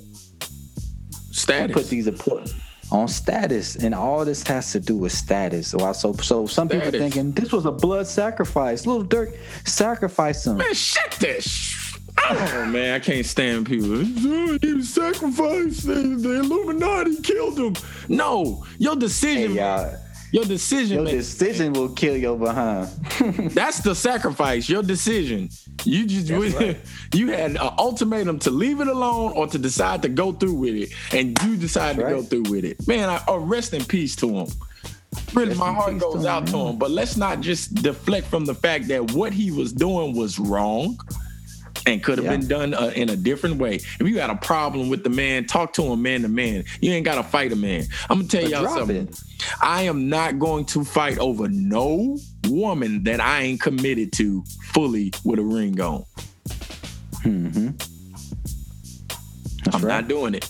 [SPEAKER 1] Status.
[SPEAKER 2] We put these important on status, and all this has to do with status. So, so, so some status. people thinking this was a blood sacrifice. Lil Durk sacrificed him.
[SPEAKER 1] Man, shit this. Oh man, I can't stand people. He was sacrificed. The, the Illuminati killed him. No, your decision.
[SPEAKER 2] Hey, y'all
[SPEAKER 1] your decision.
[SPEAKER 2] Your decision will kill your behind.
[SPEAKER 1] That's the sacrifice. Your decision. You just right. you had an ultimatum to leave it alone or to decide to go through with it, and you decided to go through with it. Man, I, oh, rest in peace to him. Really, rest my heart goes to out to him. But let's not just deflect from the fact that what he was doing was wrong and could have yeah. been done uh, in a different way. If you got a problem with the man, talk to him man to man. You ain't got to fight a man. I'm gonna tell but y'all something. It. I am not going to fight over no woman that I ain't committed to fully with a ring on.
[SPEAKER 2] Mm-hmm.
[SPEAKER 1] I'm right. not doing it.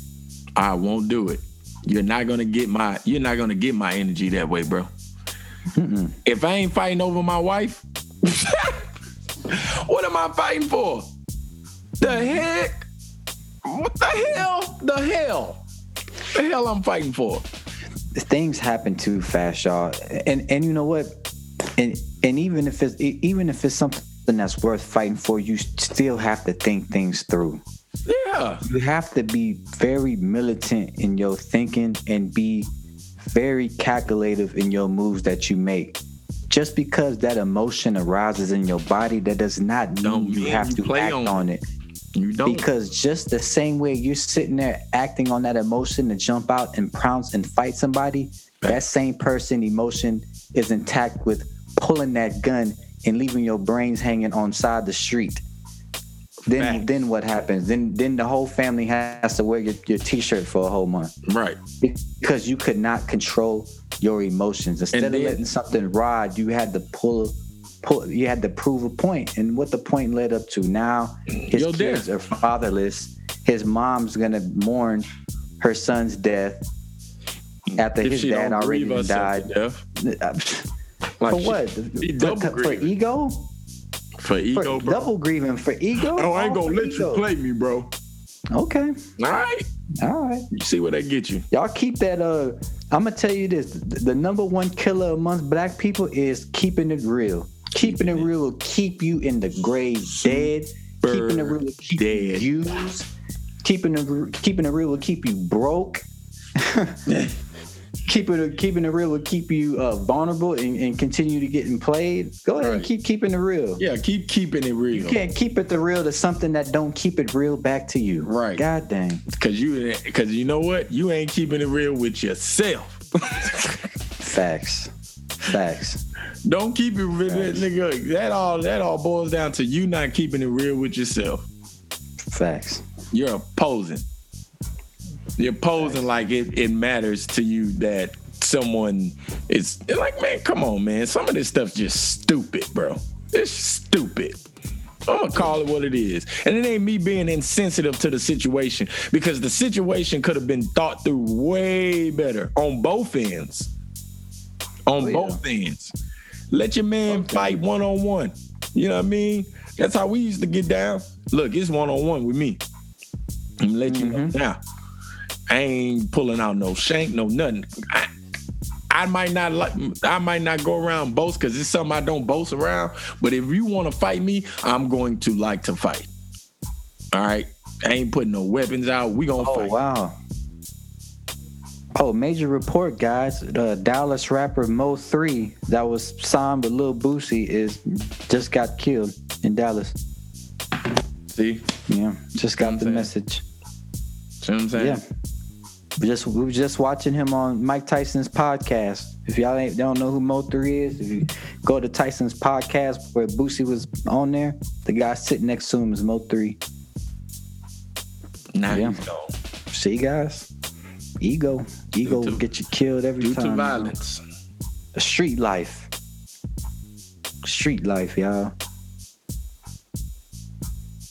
[SPEAKER 1] I won't do it. You're not gonna get my. You're not gonna get my energy that way, bro. Mm-mm. If I ain't fighting over my wife, what am I fighting for? The heck? What the hell? The hell? The hell I'm fighting for?
[SPEAKER 2] Things happen too fast, y'all. And and you know what? And and even if it's even if it's something that's worth fighting for, you still have to think things through.
[SPEAKER 1] Yeah.
[SPEAKER 2] You have to be very militant in your thinking and be very calculative in your moves that you make. just because that emotion arises in your body, that does not mean
[SPEAKER 1] Don't
[SPEAKER 2] you
[SPEAKER 1] mean
[SPEAKER 2] have
[SPEAKER 1] you
[SPEAKER 2] to
[SPEAKER 1] play
[SPEAKER 2] act
[SPEAKER 1] on
[SPEAKER 2] on it.
[SPEAKER 1] You don't.
[SPEAKER 2] Because just the same way you're sitting there acting on that emotion to jump out and pounce and fight somebody, that same person emotion is intact with pulling that gun and leaving your brains hanging on side the street. Then then what happens? Then then the whole family has to wear your, your t-shirt for a whole month
[SPEAKER 1] right.
[SPEAKER 2] because you could not control your emotions. Instead
[SPEAKER 1] And
[SPEAKER 2] of letting something ride, you had to pull pull you had to prove a. And what the point led up to now his
[SPEAKER 1] Yo,
[SPEAKER 2] kids
[SPEAKER 1] Dad.
[SPEAKER 2] are fatherless. His mom's gonna mourn her son's death after
[SPEAKER 1] If
[SPEAKER 2] his dad already died. For
[SPEAKER 1] like she-
[SPEAKER 2] what? For- for ego?
[SPEAKER 1] for ego,
[SPEAKER 2] For
[SPEAKER 1] bro.
[SPEAKER 2] double grieving for ego?
[SPEAKER 1] Oh, I ain't gonna let
[SPEAKER 2] ego.
[SPEAKER 1] you play me, bro.
[SPEAKER 2] Okay.
[SPEAKER 1] All right.
[SPEAKER 2] All right.
[SPEAKER 1] You see where that get you?
[SPEAKER 2] Y'all keep that. Uh, I'm gonna tell you this: the number one killer amongst black people is keeping it real. Keeping it real will keep you in the grave dead. Keeping it real will keep
[SPEAKER 1] dead.
[SPEAKER 2] you used. Keeping it keeping it real will keep you broke. keeping it keeping it real will keep you uh, vulnerable and, and continue to getting played. Go ahead and keep keeping it real.
[SPEAKER 1] Yeah, keep keeping it real.
[SPEAKER 2] You can't keep it the real to something that don't keep it real back to you.
[SPEAKER 1] Right.
[SPEAKER 2] God dang.
[SPEAKER 1] Cause you, cause you know what? You ain't keeping it real with yourself.
[SPEAKER 2] Facts. Facts.
[SPEAKER 1] Don't keep it real, nigga. That all, that all boils down to you not keeping it real with yourself.
[SPEAKER 2] Facts.
[SPEAKER 1] You're posing. You're posing like it, it matters to you that someone is like, man, come on, man. Some of this stuff's just stupid, bro. It's stupid. I'm gonna call it what it is. And it ain't me being insensitive to the situation because the situation could have been thought through way better on both ends. On
[SPEAKER 2] Oh, yeah.
[SPEAKER 1] both ends. Let your man fight one on one. You know what I mean? That's how we used to get down. Look, it's one on one with me. I'm gonna let you know
[SPEAKER 2] Mm-hmm.
[SPEAKER 1] now. I ain't pulling out no shank, no nothing. I, I might not like I might not go around boast because it's something I don't boast around. But if you want to fight me, I'm going to like to fight. All right. I ain't putting no weapons out. We gonna
[SPEAKER 2] Oh
[SPEAKER 1] fight.
[SPEAKER 2] wow. Oh, major report, guys. The Dallas rapper Mo3 that was signed with Lil Boosie is just got killed in Dallas.
[SPEAKER 1] See?
[SPEAKER 2] Yeah, just got the
[SPEAKER 1] saying.
[SPEAKER 2] message.
[SPEAKER 1] See what I'm saying?
[SPEAKER 2] Yeah, we just we were just watching him on Mike Tyson's podcast. If y'all ain't don't know who Mo3 is, if you go to Tyson's podcast where Boosie was on there, the guy sitting next to him is Mo3.
[SPEAKER 1] Now
[SPEAKER 2] Yeah. See, guys, ego, ego
[SPEAKER 1] Due
[SPEAKER 2] will get you killed every
[SPEAKER 1] Due
[SPEAKER 2] time.
[SPEAKER 1] to
[SPEAKER 2] you know?
[SPEAKER 1] violence.
[SPEAKER 2] street life. Street life, y'all.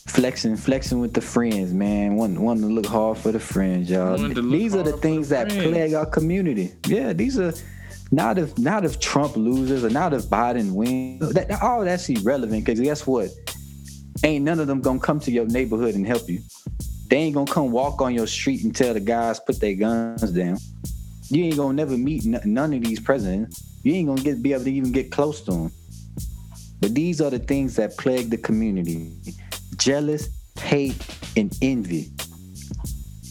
[SPEAKER 2] Flexing, flexing with the friends, man. Wanting, wanting to look hard for the friends, y'all.
[SPEAKER 1] To
[SPEAKER 2] These are the things
[SPEAKER 1] the
[SPEAKER 2] that
[SPEAKER 1] friends.
[SPEAKER 2] plague our community. Yeah, these are not if not if Trump loses or not if Biden wins. That, all that's irrelevant because guess what? Ain't none of them gonna come to your neighborhood and help you. They ain't gonna come walk on your street and tell the guys put their guns down. You ain't gonna never meet n- none of these presidents. You ain't gonna get be able to even get close to them. But these are the things that plague the community: jealous, hate, and envy,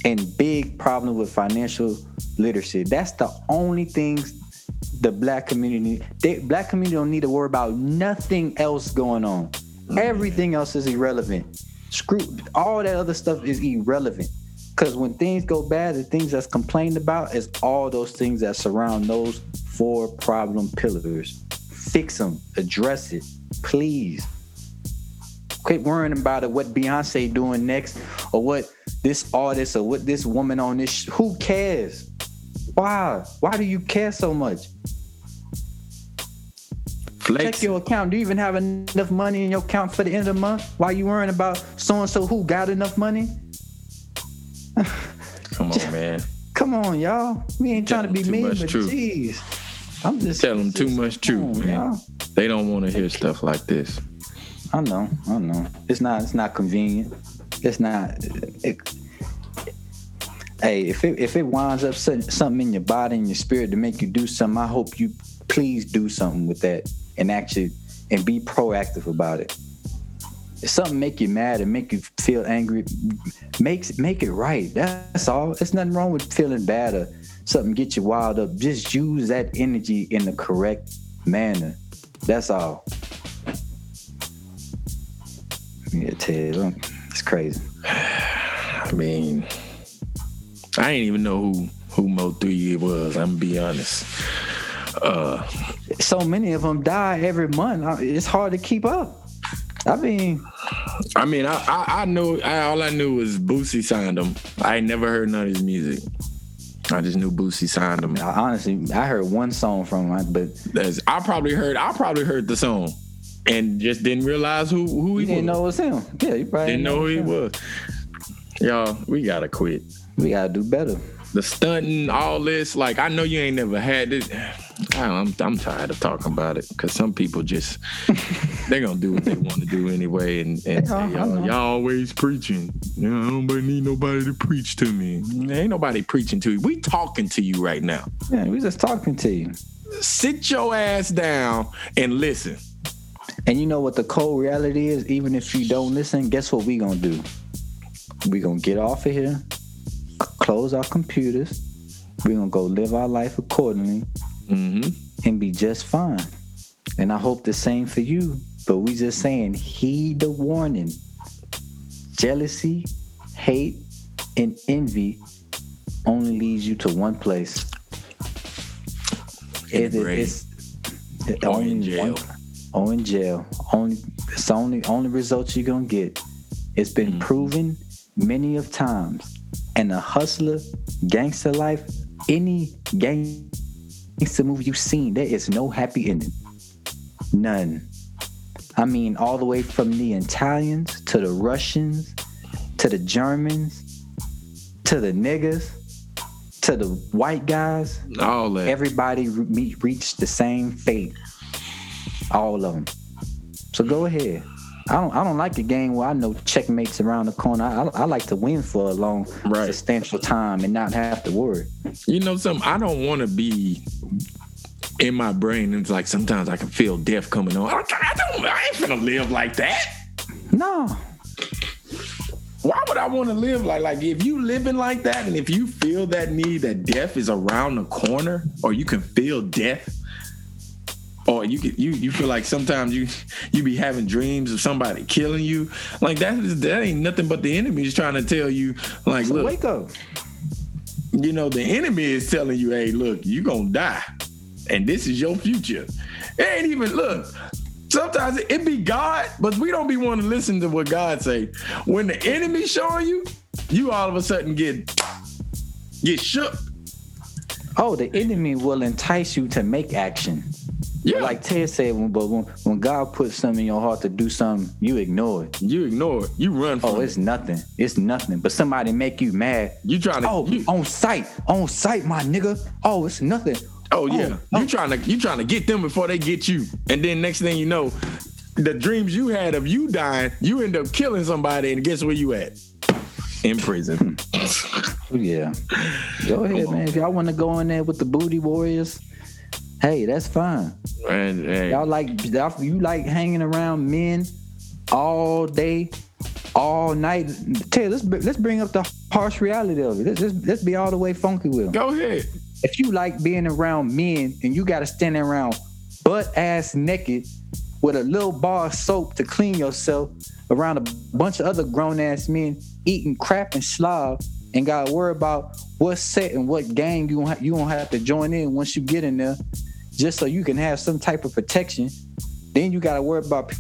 [SPEAKER 2] and big problem with financial literacy. That's the only things the black community. They, black community don't need to worry about nothing else going on. Mm-hmm. Everything else is irrelevant. Screw all that other stuff is irrelevant. Because when things go bad, the things that's complained about is all those things that surround those four problem pillars. Fix them, address it, please. Quit worrying about it, what Beyonce doing next, or what this artist or what this woman on this. Sh- who cares? Why? Why do you care so much? Check your account. Do you even have enough money in your account for the end of the month? Why you worrying about so and so who got enough money?
[SPEAKER 1] Come on, man.
[SPEAKER 2] Come on, y'all. We ain't trying to be mean, but
[SPEAKER 1] truth.
[SPEAKER 2] jeez. I'm just
[SPEAKER 1] Tell them too much truth,
[SPEAKER 2] on,
[SPEAKER 1] man.
[SPEAKER 2] y'all.
[SPEAKER 1] They don't want to hear stuff like this.
[SPEAKER 2] I know, I know. It's not it's not convenient. It's not it, Hey, if it if it winds up something in your body and your spirit to make you do something, I hope you please do something with that and actually and be proactive about it. If something make you mad and make you feel angry, makes make it right. That's all. There's nothing wrong with feeling bad or something get you wild up. Just use that energy in the correct manner. That's all. Yeah, Ted, it's crazy.
[SPEAKER 1] I mean, I didn't even know who who Mo3 was. I'm gonna be honest. Uh,
[SPEAKER 2] so many of them die every month. It's hard to keep up. I mean,
[SPEAKER 1] I mean, I I, I know I, all I knew was Boosie signed him. I never heard none of his music. I just knew Boosie signed him.
[SPEAKER 2] I, honestly, I heard one song from him, but
[SPEAKER 1] That's, I probably heard I probably heard the song and just didn't realize who who he
[SPEAKER 2] didn't
[SPEAKER 1] was.
[SPEAKER 2] know it was him. Yeah, you probably
[SPEAKER 1] didn't know who he was. Y'all, we gotta quit.
[SPEAKER 2] We gotta do better.
[SPEAKER 1] The stunting, all this, like I know you ain't never had this. I'm I'm tired of talking about it because some people just they're gonna do what they want to do anyway, and, and say, y'all, y'all always preaching. You know, I don't need nobody to preach to me. Ain't nobody preaching to you. We talking to you right now.
[SPEAKER 2] Yeah, we just talking to you.
[SPEAKER 1] Sit your ass down and listen.
[SPEAKER 2] And you know what the cold reality is? Even if you don't listen, guess what we gonna do? We gonna get off of here, close our computers. We're gonna go live our life accordingly,
[SPEAKER 1] mm-hmm.
[SPEAKER 2] and be just fine. And I hope the same for you. But we just saying, heed the warning. Jealousy, hate, and envy only leads you to one place.
[SPEAKER 1] It, it's,
[SPEAKER 2] it's only in jail. One, or in jail. Only it's the only only results you're gonna get. It's been mm-hmm. proven many of times. And a hustler, gangster life, any gangster movie you've seen, there is no happy ending. None. I mean, all the way from the Italians to the Russians to the Germans to the niggas to the white guys.
[SPEAKER 1] All that.
[SPEAKER 2] Everybody re- reached the same fate. All of them. So go ahead. I don't. I don't like a game where I know checkmates around the corner. I, I, I like to win for a long, right. substantial time and not have to worry.
[SPEAKER 1] You know, something. I don't want to be in my brain. It's like sometimes I can feel death coming on. I don't. I ain't gonna live like that.
[SPEAKER 2] No.
[SPEAKER 1] Why would I want to live like like if you living like that and if you feel that need that death is around the corner or you can feel death Oh, or you get you you feel like sometimes you you be having dreams of somebody killing you. Like that is that ain't nothing but the enemy is trying to tell you like so look.
[SPEAKER 2] wake up.
[SPEAKER 1] You know the enemy is telling you hey look you gonna die. And this is your future. It ain't even look sometimes it be god but we don't be wanting to listen to what god say. When the enemy showing you you all of a sudden get get shook.
[SPEAKER 2] Oh the enemy will entice you to make action yeah. Like Ted said, when, but when, when God puts something in your heart to do something, you ignore it.
[SPEAKER 1] You ignore it. You run
[SPEAKER 2] Oh,
[SPEAKER 1] it's
[SPEAKER 2] it. nothing. It's nothing. But somebody make you mad.
[SPEAKER 1] You trying to
[SPEAKER 2] Oh,
[SPEAKER 1] you,
[SPEAKER 2] on sight. On sight, my nigga. Oh, it's nothing.
[SPEAKER 1] Oh yeah. Oh, you oh. trying to you trying to get them before they get you. And then next thing you know, the dreams you had of you dying, you end up killing somebody and guess where you at? In prison.
[SPEAKER 2] yeah. Go ahead, man. If y'all want to go in there with the booty warriors, hey, that's fine.
[SPEAKER 1] And, hey.
[SPEAKER 2] Y'all like y'all, you like hanging around men all day, all night. Tell let's let's bring up the harsh reality of it. Let's, let's, let's be all the way funky with them.
[SPEAKER 1] Go ahead.
[SPEAKER 2] If you like being around men and you got to stand around butt ass naked with a little bar of soap to clean yourself around a bunch of other grown ass men eating crap and slob and got to worry about what set and what gang you gonna, you gonna have to join in once you get in there just so you can have some type of protection. Then you got to worry about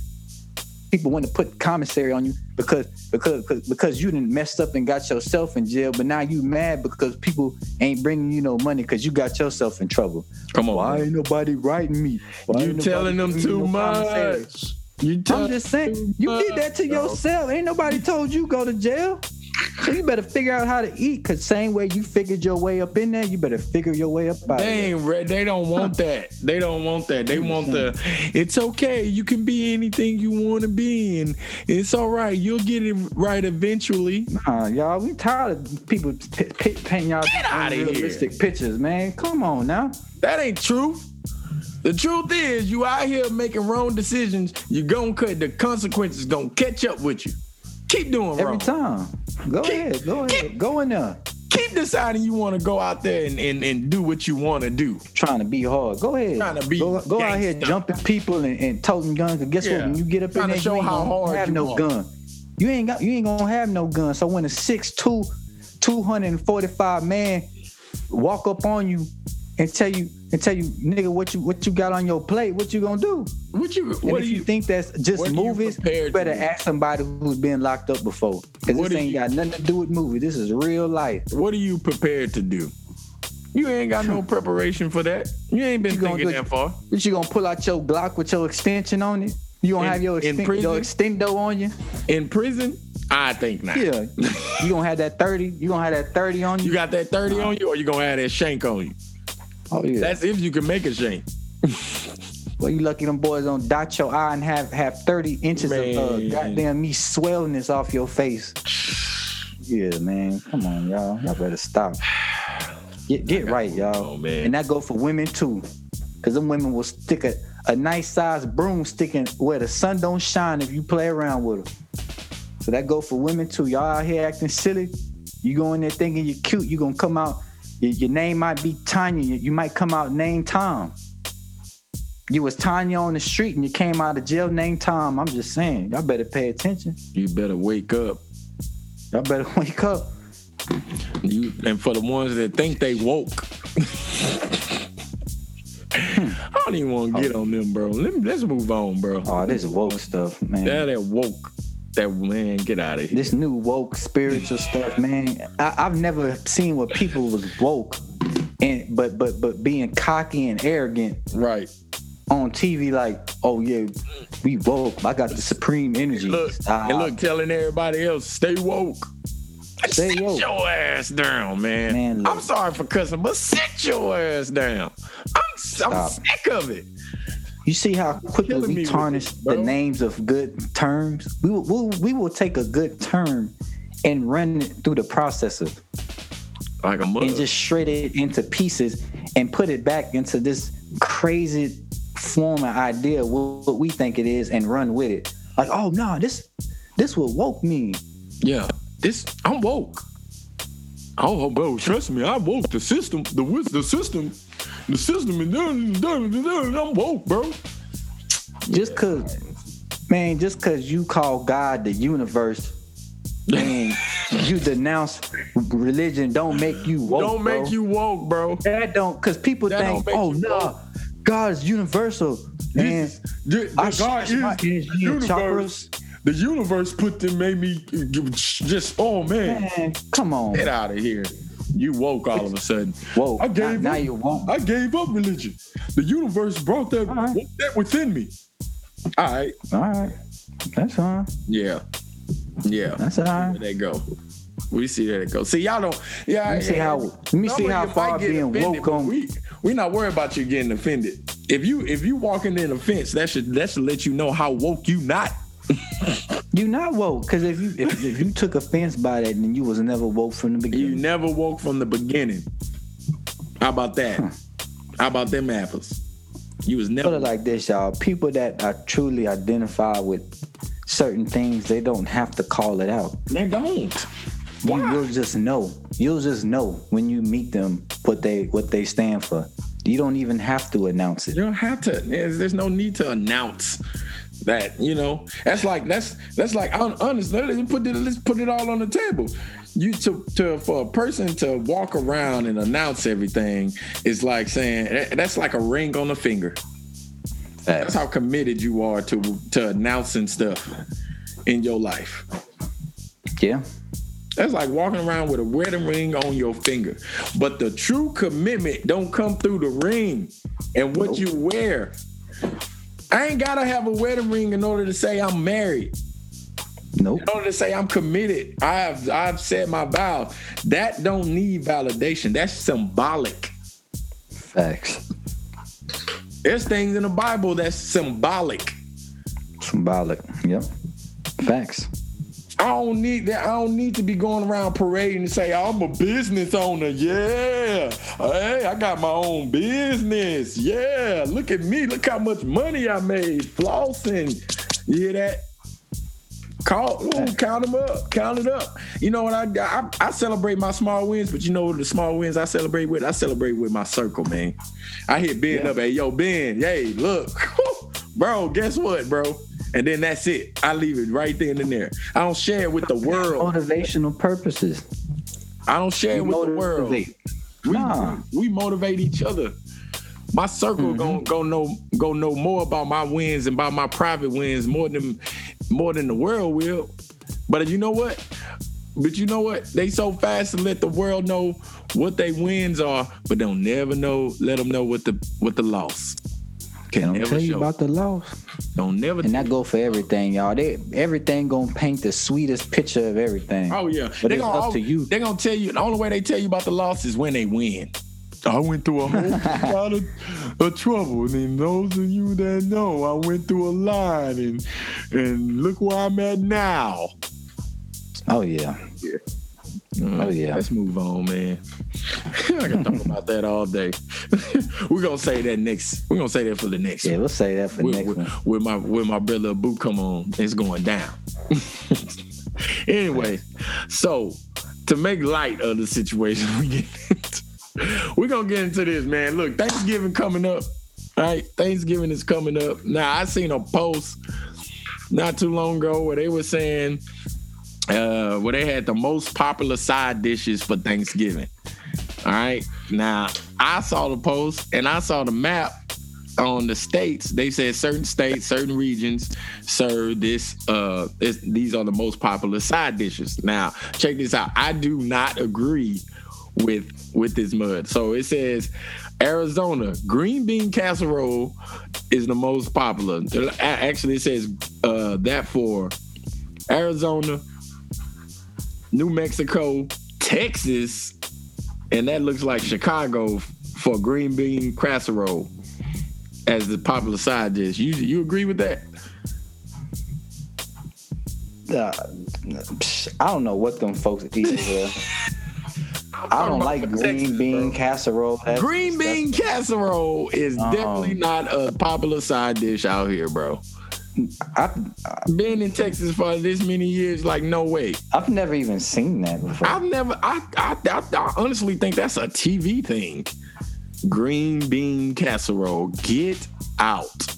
[SPEAKER 2] people want to put commissary on you because because because you didn't messed up and got yourself in jail, but now you mad because people ain't bringing you no money because you got yourself in trouble.
[SPEAKER 1] Come on,
[SPEAKER 2] why man. ain't nobody writing me?
[SPEAKER 1] Why you telling them too no much?
[SPEAKER 2] You I'm just saying, you did that to yourself. Ain't nobody told you go to jail. So you better figure out how to eat, cause same way you figured your way up in there, you better figure your way up out.
[SPEAKER 1] They ain't red. They don't want that. They don't want that. They want the. Mm-hmm. It's okay. You can be anything you want to be, and it's all right. You'll get it right eventually.
[SPEAKER 2] Nah, y'all, we tired of people p- p- painting y'all realistic pictures, man. Come on now.
[SPEAKER 1] That ain't true. The truth is, you out here making wrong decisions. You gonna cut the consequences. Gonna catch up with you. Keep doing
[SPEAKER 2] every time. Go keep, ahead. Go ahead. Keep, go in there.
[SPEAKER 1] keep deciding you want to go out there and, and, and do what you want to do.
[SPEAKER 2] Trying to be hard. Go ahead.
[SPEAKER 1] Trying to be
[SPEAKER 2] go, go out here jumping people and, and toting guns. And guess
[SPEAKER 1] Yeah.
[SPEAKER 2] what? When you get up
[SPEAKER 1] Trying
[SPEAKER 2] in
[SPEAKER 1] to
[SPEAKER 2] there,
[SPEAKER 1] show
[SPEAKER 2] you ain't
[SPEAKER 1] how hard
[SPEAKER 2] have
[SPEAKER 1] you
[SPEAKER 2] no
[SPEAKER 1] are.
[SPEAKER 2] gun. You ain't got. You ain't gonna have no gun. So when a 6'2", 245 man walk up on you and tell you and tell you, nigga, what you what you got on your plate? What you gonna do?
[SPEAKER 1] What you
[SPEAKER 2] And
[SPEAKER 1] what
[SPEAKER 2] if
[SPEAKER 1] do
[SPEAKER 2] you,
[SPEAKER 1] you
[SPEAKER 2] think that's just
[SPEAKER 1] are you
[SPEAKER 2] movies, you better ask somebody who's been locked up before. Because this ain't
[SPEAKER 1] you-
[SPEAKER 2] got nothing to do with movies. This is real life.
[SPEAKER 1] what are you prepared to do? You ain't got no preparation for that. You ain't been thinking
[SPEAKER 2] do-
[SPEAKER 1] that far.
[SPEAKER 2] What you gonna pull out your Glock with your extension on it? You gonna
[SPEAKER 1] In-
[SPEAKER 2] have your, exten-
[SPEAKER 1] prison?
[SPEAKER 2] your extendo on you?
[SPEAKER 1] In prison, I think not.
[SPEAKER 2] Yeah. you gonna have that 30? You gonna have that 30 on you?
[SPEAKER 1] You got that 30 on you or you gonna have that shank on you?
[SPEAKER 2] Oh yeah.
[SPEAKER 1] That's if you can make a shank.
[SPEAKER 2] well, you lucky them boys don't dot your eye and have have 30 inches of uh, goddamn me swellness off your face. Yeah, man. Come on, y'all. Y'all better stop. Get get right, y'all.
[SPEAKER 1] Oh, man.
[SPEAKER 2] And that go for women too. Cause them women will stick a, a nice size broom sticking where the sun don't shine if you play around with them. So that go for women too. Y'all out here acting silly. You go in there thinking you're cute. You gonna come out. Your, your name might be Tanya. You, might come out named Tom. You was Tanya on the street and you came out of jail named Tom. I'm just saying. Y'all better pay attention.
[SPEAKER 1] You better wake up.
[SPEAKER 2] Y'all better wake up.
[SPEAKER 1] You and for the ones that think they woke. Hmm. I don't even want to get oh. on them, bro. Let me, let's move on, bro.
[SPEAKER 2] Oh, this woke stuff, man.
[SPEAKER 1] Yeah, that woke. That man, get out of here.
[SPEAKER 2] this new woke spiritual stuff, man. I, I've never seen where people was woke and but but but being cocky and arrogant
[SPEAKER 1] Right.
[SPEAKER 2] on TV like, oh yeah, we woke. I got the supreme energy.
[SPEAKER 1] Look,
[SPEAKER 2] Stop.
[SPEAKER 1] and look, telling everybody else, stay woke.
[SPEAKER 2] Stay
[SPEAKER 1] sit
[SPEAKER 2] woke.
[SPEAKER 1] your ass down, man.
[SPEAKER 2] Man.
[SPEAKER 1] I'm sorry for cussing, but sit your ass down. I'm, I'm
[SPEAKER 2] Stop.
[SPEAKER 1] sick of it.
[SPEAKER 2] You see how quickly we tarnish
[SPEAKER 1] this,
[SPEAKER 2] the names of good terms? We will, we'll, we will take a good term and run it through the processor
[SPEAKER 1] Like a mug.
[SPEAKER 2] and just shred it into pieces and put it back into this crazy form of idea what, what we think it is and run with it. Like, oh no, this this what woke mean.
[SPEAKER 1] Yeah, this I'm woke. Oh, bro, trust me, I woke the system, the the system, the system, and done, done, done, done, I'm woke, bro.
[SPEAKER 2] Just cause, man, just cause you call God the universe and you denounce religion don't make you woke.
[SPEAKER 1] Don't make
[SPEAKER 2] bro.
[SPEAKER 1] you woke, bro.
[SPEAKER 2] That don't, because people
[SPEAKER 1] That
[SPEAKER 2] think, oh no,
[SPEAKER 1] woke.
[SPEAKER 2] God is universal. Man,
[SPEAKER 1] This, the, the
[SPEAKER 2] I
[SPEAKER 1] God
[SPEAKER 2] stretch my
[SPEAKER 1] is
[SPEAKER 2] energy in
[SPEAKER 1] universe.
[SPEAKER 2] chakras.
[SPEAKER 1] The universe put them, made me just, oh man,
[SPEAKER 2] man, come on.
[SPEAKER 1] get out of here. You woke all of a sudden.
[SPEAKER 2] Whoa,
[SPEAKER 1] I
[SPEAKER 2] now,
[SPEAKER 1] gave
[SPEAKER 2] now
[SPEAKER 1] up.
[SPEAKER 2] you won't.
[SPEAKER 1] I gave up religion. The universe brought that,
[SPEAKER 2] right.
[SPEAKER 1] woke that within me. All right.
[SPEAKER 2] All right, that's fine.
[SPEAKER 1] Yeah. Yeah.
[SPEAKER 2] That's all
[SPEAKER 1] Where they go. We see that it goes. See, y'all don't. Yeah.
[SPEAKER 2] Let me see how- let me see how far being
[SPEAKER 1] offended,
[SPEAKER 2] woke on-
[SPEAKER 1] We we not worried about you getting offended. If you if you walking in a fence, that should that should let you know how woke you not.
[SPEAKER 2] You not woke, because if you if, if you took offense by that, then you was never woke from the beginning.
[SPEAKER 1] You never woke from the beginning. How about that? How about them apples? You was
[SPEAKER 2] Put
[SPEAKER 1] never
[SPEAKER 2] it like this, y'all. People that are truly identify with certain things, they don't have to call it out.
[SPEAKER 1] They don't.
[SPEAKER 2] You, you'll just know. You'll just know when you meet them what they what they stand for. You don't even have to announce it.
[SPEAKER 1] You don't have to. There's, there's no need to announce that. You know, that's like that's that's like hon- honest. Let's put it. Let's put it all on the table. You to to for a person to walk around and announce everything is like saying that's like a ring on the finger. That's how committed you are to to announcing stuff in your life.
[SPEAKER 2] Yeah.
[SPEAKER 1] That's like walking around with a wedding ring on your finger. But the true commitment don't come through the ring and what you wear. I ain't gotta have a wedding ring in order to say I'm married.
[SPEAKER 2] Nope.
[SPEAKER 1] In order to say I'm committed. I have I've said my vow. That don't need validation. That's symbolic.
[SPEAKER 2] Facts.
[SPEAKER 1] There's things in the Bible that's symbolic.
[SPEAKER 2] Symbolic. Yep. Facts.
[SPEAKER 1] I don't need that. I don't need to be going around parading and say I'm a business owner. Yeah, hey, I got my own business. Yeah, look at me. Look how much money I made flossing. You hear that? Call, ooh, count them up, count it up. You know what? I, I I celebrate my small wins, but you know what the small wins I celebrate with. I celebrate with my circle, man. I hit Ben
[SPEAKER 2] Yeah.
[SPEAKER 1] up, hey yo Ben, hey look, bro, guess what, bro? And then that's it. I leave it right then and there. I don't share it with the world.
[SPEAKER 2] Motivational purposes.
[SPEAKER 1] I don't share it
[SPEAKER 2] You
[SPEAKER 1] with the world. We,
[SPEAKER 2] Nah.
[SPEAKER 1] we motivate each other. My circle mm-hmm. gon' go know go know more about my wins and about my private wins more than more than the world will. But you know what? But you know what? They so fast to let the world know what they wins are, but they'll never know. Let them know what the what the loss.
[SPEAKER 2] They
[SPEAKER 1] Can
[SPEAKER 2] don't
[SPEAKER 1] never
[SPEAKER 2] tell you
[SPEAKER 1] show.
[SPEAKER 2] about the loss.
[SPEAKER 1] don't never.
[SPEAKER 2] And that go for everything, y'all. They everything gonna paint the sweetest picture of everything.
[SPEAKER 1] Oh yeah,
[SPEAKER 2] But
[SPEAKER 1] they
[SPEAKER 2] it's
[SPEAKER 1] gonna
[SPEAKER 2] up
[SPEAKER 1] al-
[SPEAKER 2] to you.
[SPEAKER 1] They gonna tell you the only way they tell you about the loss is when they win. I went through a whole lot of, of trouble, and those of you that know, I went through a lot, and and look where I'm at now.
[SPEAKER 2] Oh yeah. yeah. Oh yeah.
[SPEAKER 1] Let's move on, man. I can talk about that all day. we're gonna say that next. We're gonna say that for the next.
[SPEAKER 2] Yeah,
[SPEAKER 1] one.
[SPEAKER 2] we'll say that for
[SPEAKER 1] with,
[SPEAKER 2] next
[SPEAKER 1] with, with my with my brother Boo come on, it's going down. anyway, so to make light of the situation we get into, we're gonna get into this, man. Look, Thanksgiving coming up. All right, Thanksgiving is coming up. Now I seen a post not too long ago where they were saying uh where they had the most popular side dishes for Thanksgiving. All right. Now I saw the post and I saw the map on the states. They said certain states, certain regions serve this. Uh, these are the most popular side dishes. Now check this out. I do not agree with with this mud. So it says Arizona green bean casserole is the most popular. Actually, it says uh, that for Arizona, New Mexico, Texas, and that looks like Chicago for green bean casserole as the popular side dish. You you agree with that?
[SPEAKER 2] Uh, psh, I don't know what them folks eat. I don't like green
[SPEAKER 1] Texas,
[SPEAKER 2] bean
[SPEAKER 1] bro.
[SPEAKER 2] casserole. That's
[SPEAKER 1] Green bean casserole is
[SPEAKER 2] Um,
[SPEAKER 1] definitely not a popular side dish out here, bro.
[SPEAKER 2] I,
[SPEAKER 1] Been in Texas for this many years, like no way.
[SPEAKER 2] I've never even seen that before.
[SPEAKER 1] I've never. I, I I I honestly think that's a TV thing. Green bean casserole, get out.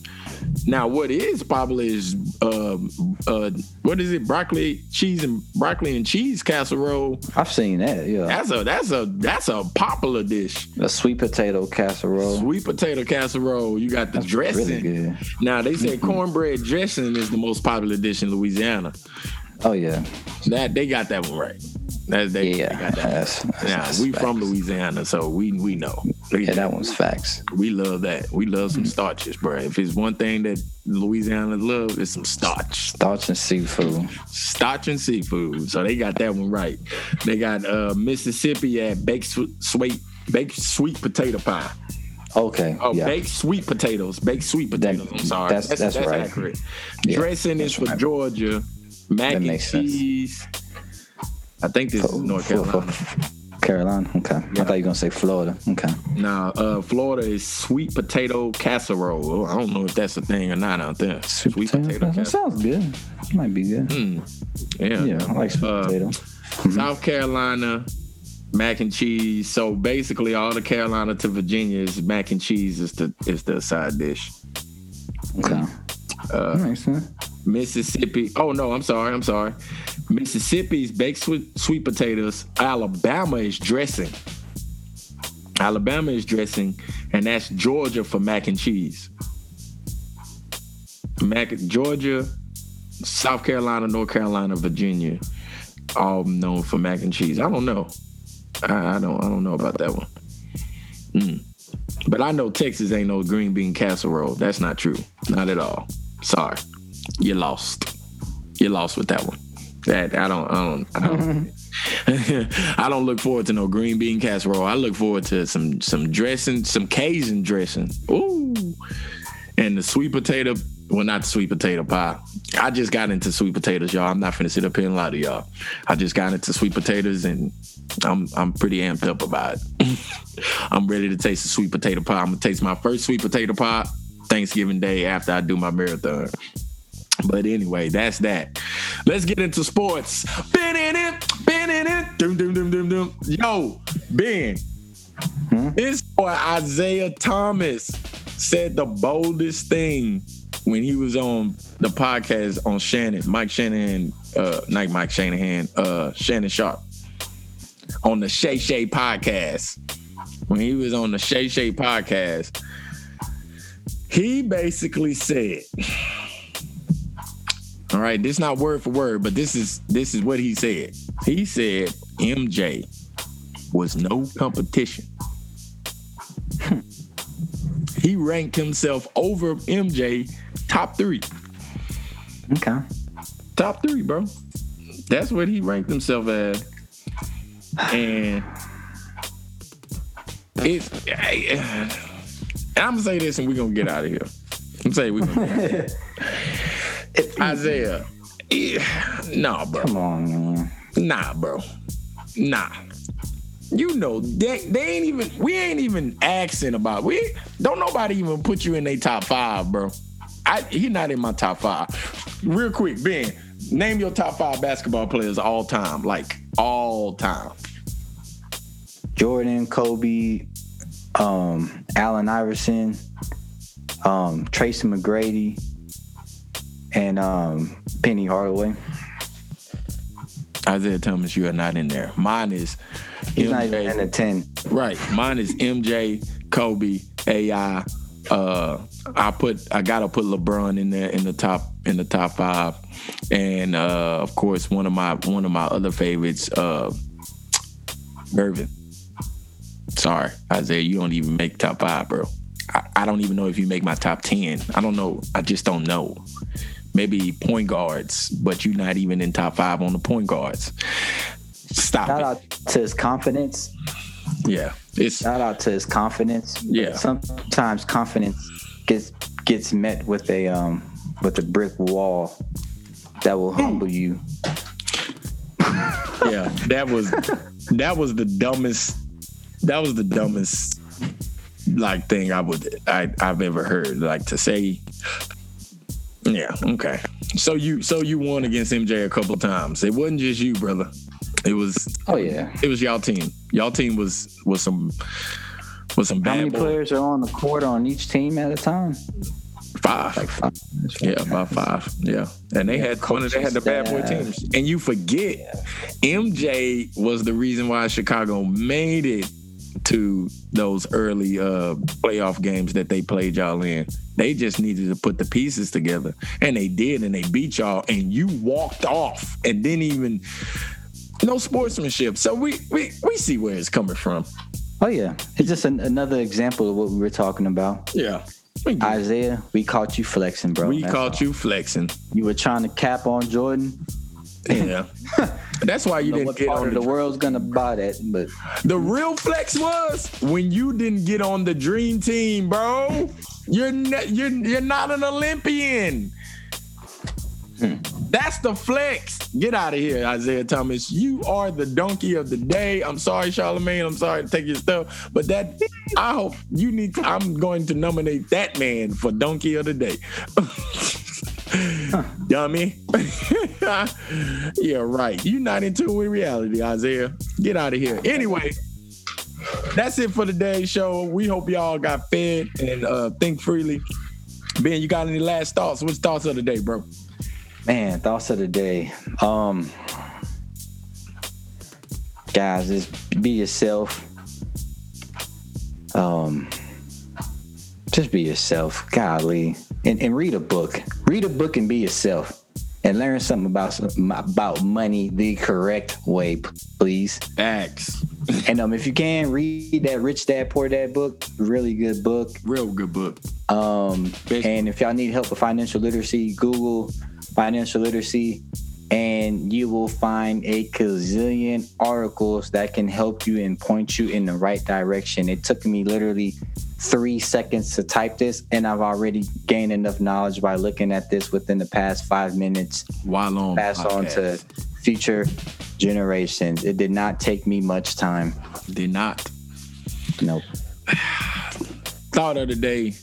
[SPEAKER 1] Now, what is popular is um uh, what is it? Broccoli, cheese, and broccoli and cheese casserole.
[SPEAKER 2] I've seen that. Yeah,
[SPEAKER 1] That's a that's a that's a popular dish.
[SPEAKER 2] a sweet potato casserole.
[SPEAKER 1] Sweet potato casserole. You got the
[SPEAKER 2] That's
[SPEAKER 1] dressing.
[SPEAKER 2] really good.
[SPEAKER 1] Now they say cornbread dressing is the most popular dish in Louisiana.
[SPEAKER 2] Oh yeah,
[SPEAKER 1] That they got that one right. That they,
[SPEAKER 2] yeah.
[SPEAKER 1] they got that.
[SPEAKER 2] That's, that's,
[SPEAKER 1] Now
[SPEAKER 2] that's
[SPEAKER 1] we
[SPEAKER 2] facts.
[SPEAKER 1] from Louisiana, so we we know.
[SPEAKER 2] Yeah, that one's facts.
[SPEAKER 1] We love that. We love some starches, bro. If it's one thing that Louisiana love, it's some starch,
[SPEAKER 2] Starch and seafood.
[SPEAKER 1] starch and seafood. So they got that one right. They got uh, Mississippi at baked sweet baked sweet potato pie.
[SPEAKER 2] Okay.
[SPEAKER 1] Oh,
[SPEAKER 2] yeah.
[SPEAKER 1] baked sweet potatoes. Baked sweet potatoes. I'm sorry.
[SPEAKER 2] that's- that's right.
[SPEAKER 1] accurate.
[SPEAKER 2] Yeah,
[SPEAKER 1] Dressing is for
[SPEAKER 2] right.
[SPEAKER 1] Georgia. Mac and
[SPEAKER 2] makes sense.
[SPEAKER 1] cheese. I think this is North Carolina.
[SPEAKER 2] Carolina. Okay. I thought you were gonna say Florida. Okay.
[SPEAKER 1] Now, uh, Florida is sweet potato casserole. I don't know if that's a thing or not out there. Sweet, potato,
[SPEAKER 2] That
[SPEAKER 1] casserole.
[SPEAKER 2] sounds good. Might be good.
[SPEAKER 1] Yeah.
[SPEAKER 2] Yeah, I like sweet
[SPEAKER 1] Uh,
[SPEAKER 2] potato.
[SPEAKER 1] South Carolina, mac and cheese. So basically, all the Carolina to Virginia is mac and cheese is the is the side dish.
[SPEAKER 2] Okay.
[SPEAKER 1] uh,
[SPEAKER 2] that makes sense.
[SPEAKER 1] Mississippi. Oh no, I'm sorry. I'm sorry. Mississippi's baked sweet, sweet potatoes. Alabama is dressing. Alabama is dressing, and that's Georgia for mac and cheese. Mac Georgia, South Carolina, North Carolina, Virginia, all known for mac and cheese. I don't know. I, I don't. I don't know about that one. Mm. But I know Texas ain't no green bean casserole. That's not true. Not at all. Sorry you lost. You lost with that one. That I don't. I don't. I don't, I don't look forward to no green bean casserole. I look forward to some some dressing, some Cajun dressing. Ooh, and the sweet potato. Well, not the sweet potato pie. I just got into sweet potatoes, y'all. I'm not finna sit up here and lie to y'all. I just got into sweet potatoes, and I'm I'm pretty amped up about it. I'm ready to taste the sweet potato pie. I'm gonna taste my first sweet potato pie Thanksgiving Day after I do my marathon. But anyway, that's that. Let's get into sports. Ben in it, Ben in it. Doom, doom, doom, doom, doom. Yo, Ben. Hmm? This boy Isaiah Thomas said the boldest thing when he was on the podcast on Shannon, Mike Shannon, uh, not Mike Shanahan, uh, Shannon Sharpe on the Shay Shay podcast. When he was on the Shay Shay podcast, he basically said, all right, this is not word for word, but this is this is what he said. He said MJ was no competition. he ranked himself over MJ top three.
[SPEAKER 2] Okay.
[SPEAKER 1] Top three, bro. That's what he ranked himself as. And it's I'm gonna say this and we're gonna get out of here. I'm saying we're gonna Isaiah. Yeah, nah, bro.
[SPEAKER 2] Come on, man.
[SPEAKER 1] Nah, bro. Nah. You know, they, they ain't even we ain't even asking about we don't nobody even put you in their top five, bro. I he not in my top five. Real quick, Ben, name your top five basketball players all time, like all time.
[SPEAKER 2] Jordan, Kobe, um, Allen Iverson, um, Tracy McGrady, and um, Penny Hardaway.
[SPEAKER 1] Isaiah Thomas, you are not in there. Mine is
[SPEAKER 2] He's MJ. not even in the ten.
[SPEAKER 1] Right. Mine is MJ, Kobe, AI, uh, I put I gotta put LeBron in there in the top in the top five, and uh, of course one of my one of my other favorites, uh, Irvin. Sorry, Isaiah, you don't even make top five, bro. I, I don't even know if you make my top ten. I don't know. I just don't know. Maybe point guards, but you're not even in top five on the point guards. Stop
[SPEAKER 2] Shout
[SPEAKER 1] it.
[SPEAKER 2] out to his confidence.
[SPEAKER 1] Yeah.
[SPEAKER 2] It's shout out to his confidence.
[SPEAKER 1] Yeah.
[SPEAKER 2] Sometimes confidence gets gets met with a um with a brick wall that will humble you.
[SPEAKER 1] yeah, that was that was the dumbest that was the dumbest like thing I would I I've ever heard. Like to say Yeah, okay. So you so you won against MJ a couple times. It wasn't just you, brother. It was.
[SPEAKER 2] Oh yeah.
[SPEAKER 1] It was y'all team. Y'all team was was some was some.
[SPEAKER 2] How many players are on the court on each team at a time?
[SPEAKER 1] Five. Like five. Yeah, about five. Yeah, and they yeah, had one. They had the bad boy teams, and you forget yeah. MJ was the reason why Chicago made it to those early uh playoff games that they played y'all in. They just needed to put the pieces together, and they did, and they beat y'all, and you walked off and didn't even no sportsmanship. So we we we see where it's coming from.
[SPEAKER 2] Oh yeah, it's just an, another example of what we were talking about.
[SPEAKER 1] Yeah.
[SPEAKER 2] Isaiah, we caught you flexing, bro.
[SPEAKER 1] We That's caught all. you flexing.
[SPEAKER 2] You were trying to cap on Jordan.
[SPEAKER 1] Yeah. That's why you didn't
[SPEAKER 2] what
[SPEAKER 1] get
[SPEAKER 2] part
[SPEAKER 1] on
[SPEAKER 2] of the, the world's gonna buy that, but
[SPEAKER 1] the real flex was when you didn't get on the dream team, bro. You're not, you're you're not an Olympian. That's the flex. Get out of here, Isaiah Thomas. You are the donkey of the day. I'm sorry, Charlemagne. I'm sorry to take your stuff, but that I hope you need. To, I'm going to nominate that man for donkey of the day. Dummy. yeah, right. You're not in tune with reality, Isaiah. Get out of here. Anyway, that's it for today's show. We hope y'all got fed and uh, think freely. Ben, you got any last thoughts? What's thoughts of the day, bro?
[SPEAKER 2] Man, thoughts of the day. Um, guys, just be yourself. Um, just be yourself. Golly, and, and read a book. Read a book and be yourself, and learn something about about money the correct way, please.
[SPEAKER 1] Thanks.
[SPEAKER 2] And um, if you can read that Rich Dad Poor Dad book, really good book.
[SPEAKER 1] Real good book.
[SPEAKER 2] Um, and if y'all need help with financial literacy, Google financial literacy, and you will find a gazillion articles that can help you and point you in the right direction. It took me literally three seconds to type this, and I've already gained enough knowledge by looking at this within the past five minutes.
[SPEAKER 1] While on
[SPEAKER 2] pass podcast. on to future generations. It did not take me much time.
[SPEAKER 1] Did not.
[SPEAKER 2] Nope.
[SPEAKER 1] Thought of the day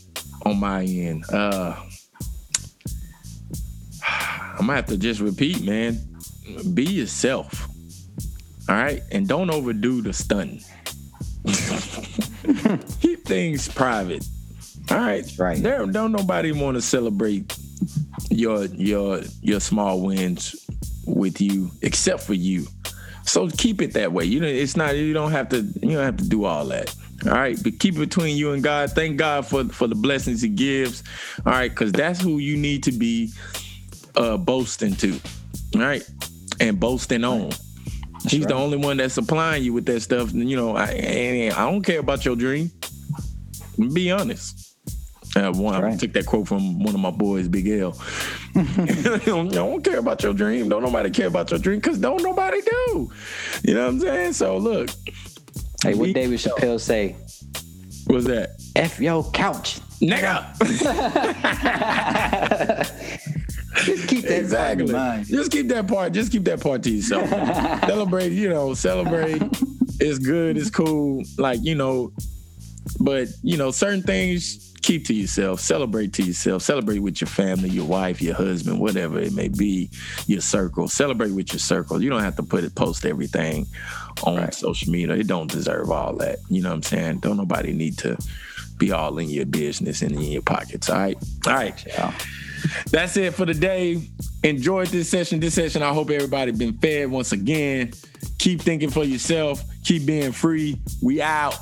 [SPEAKER 1] on my end. Uh I'm gonna have to just repeat, man. Be yourself. All right, and don't overdo the stunting. Keep things private. All right,
[SPEAKER 2] right.
[SPEAKER 1] There, don't nobody want to celebrate your your your small wins with you except for you. So keep it that way. You know, it's not. You don't have to. You don't have to do all that. All right, but keep it between you and God. Thank God for for the blessings He gives. All right, because that's who you need to be uh boasting to. All right, and boasting on. That's He's right. the only one that's supplying you with that stuff. You know, I I don't care about your dream. Be honest. Uh, one, right. I took that quote from one of my boys, Big L. don't, care about your dream. Don't nobody care about your dream because don't nobody do. You know what I'm saying? So look.
[SPEAKER 2] Hey, what David Chappelle say?
[SPEAKER 1] What's that?
[SPEAKER 2] F yo couch.
[SPEAKER 1] Nigga. Just keep that exactly. Just keep that part. Just keep that part to yourself. celebrate, you know, celebrate. It's good. It's cool. Like you know, but you know, certain things keep to yourself, celebrate to yourself, celebrate with your family, your wife, your husband, whatever it may be, your circle. Celebrate with your circle. You don't have to put it, post everything on right. social media. It don't deserve all that. You know what I'm saying? Don't nobody need to be all in your business and in your pockets. All right. All right. Yeah. That's it for the day. Enjoyed this session. This session, I hope everybody been fed once again. Keep thinking for yourself. Keep being free. We out.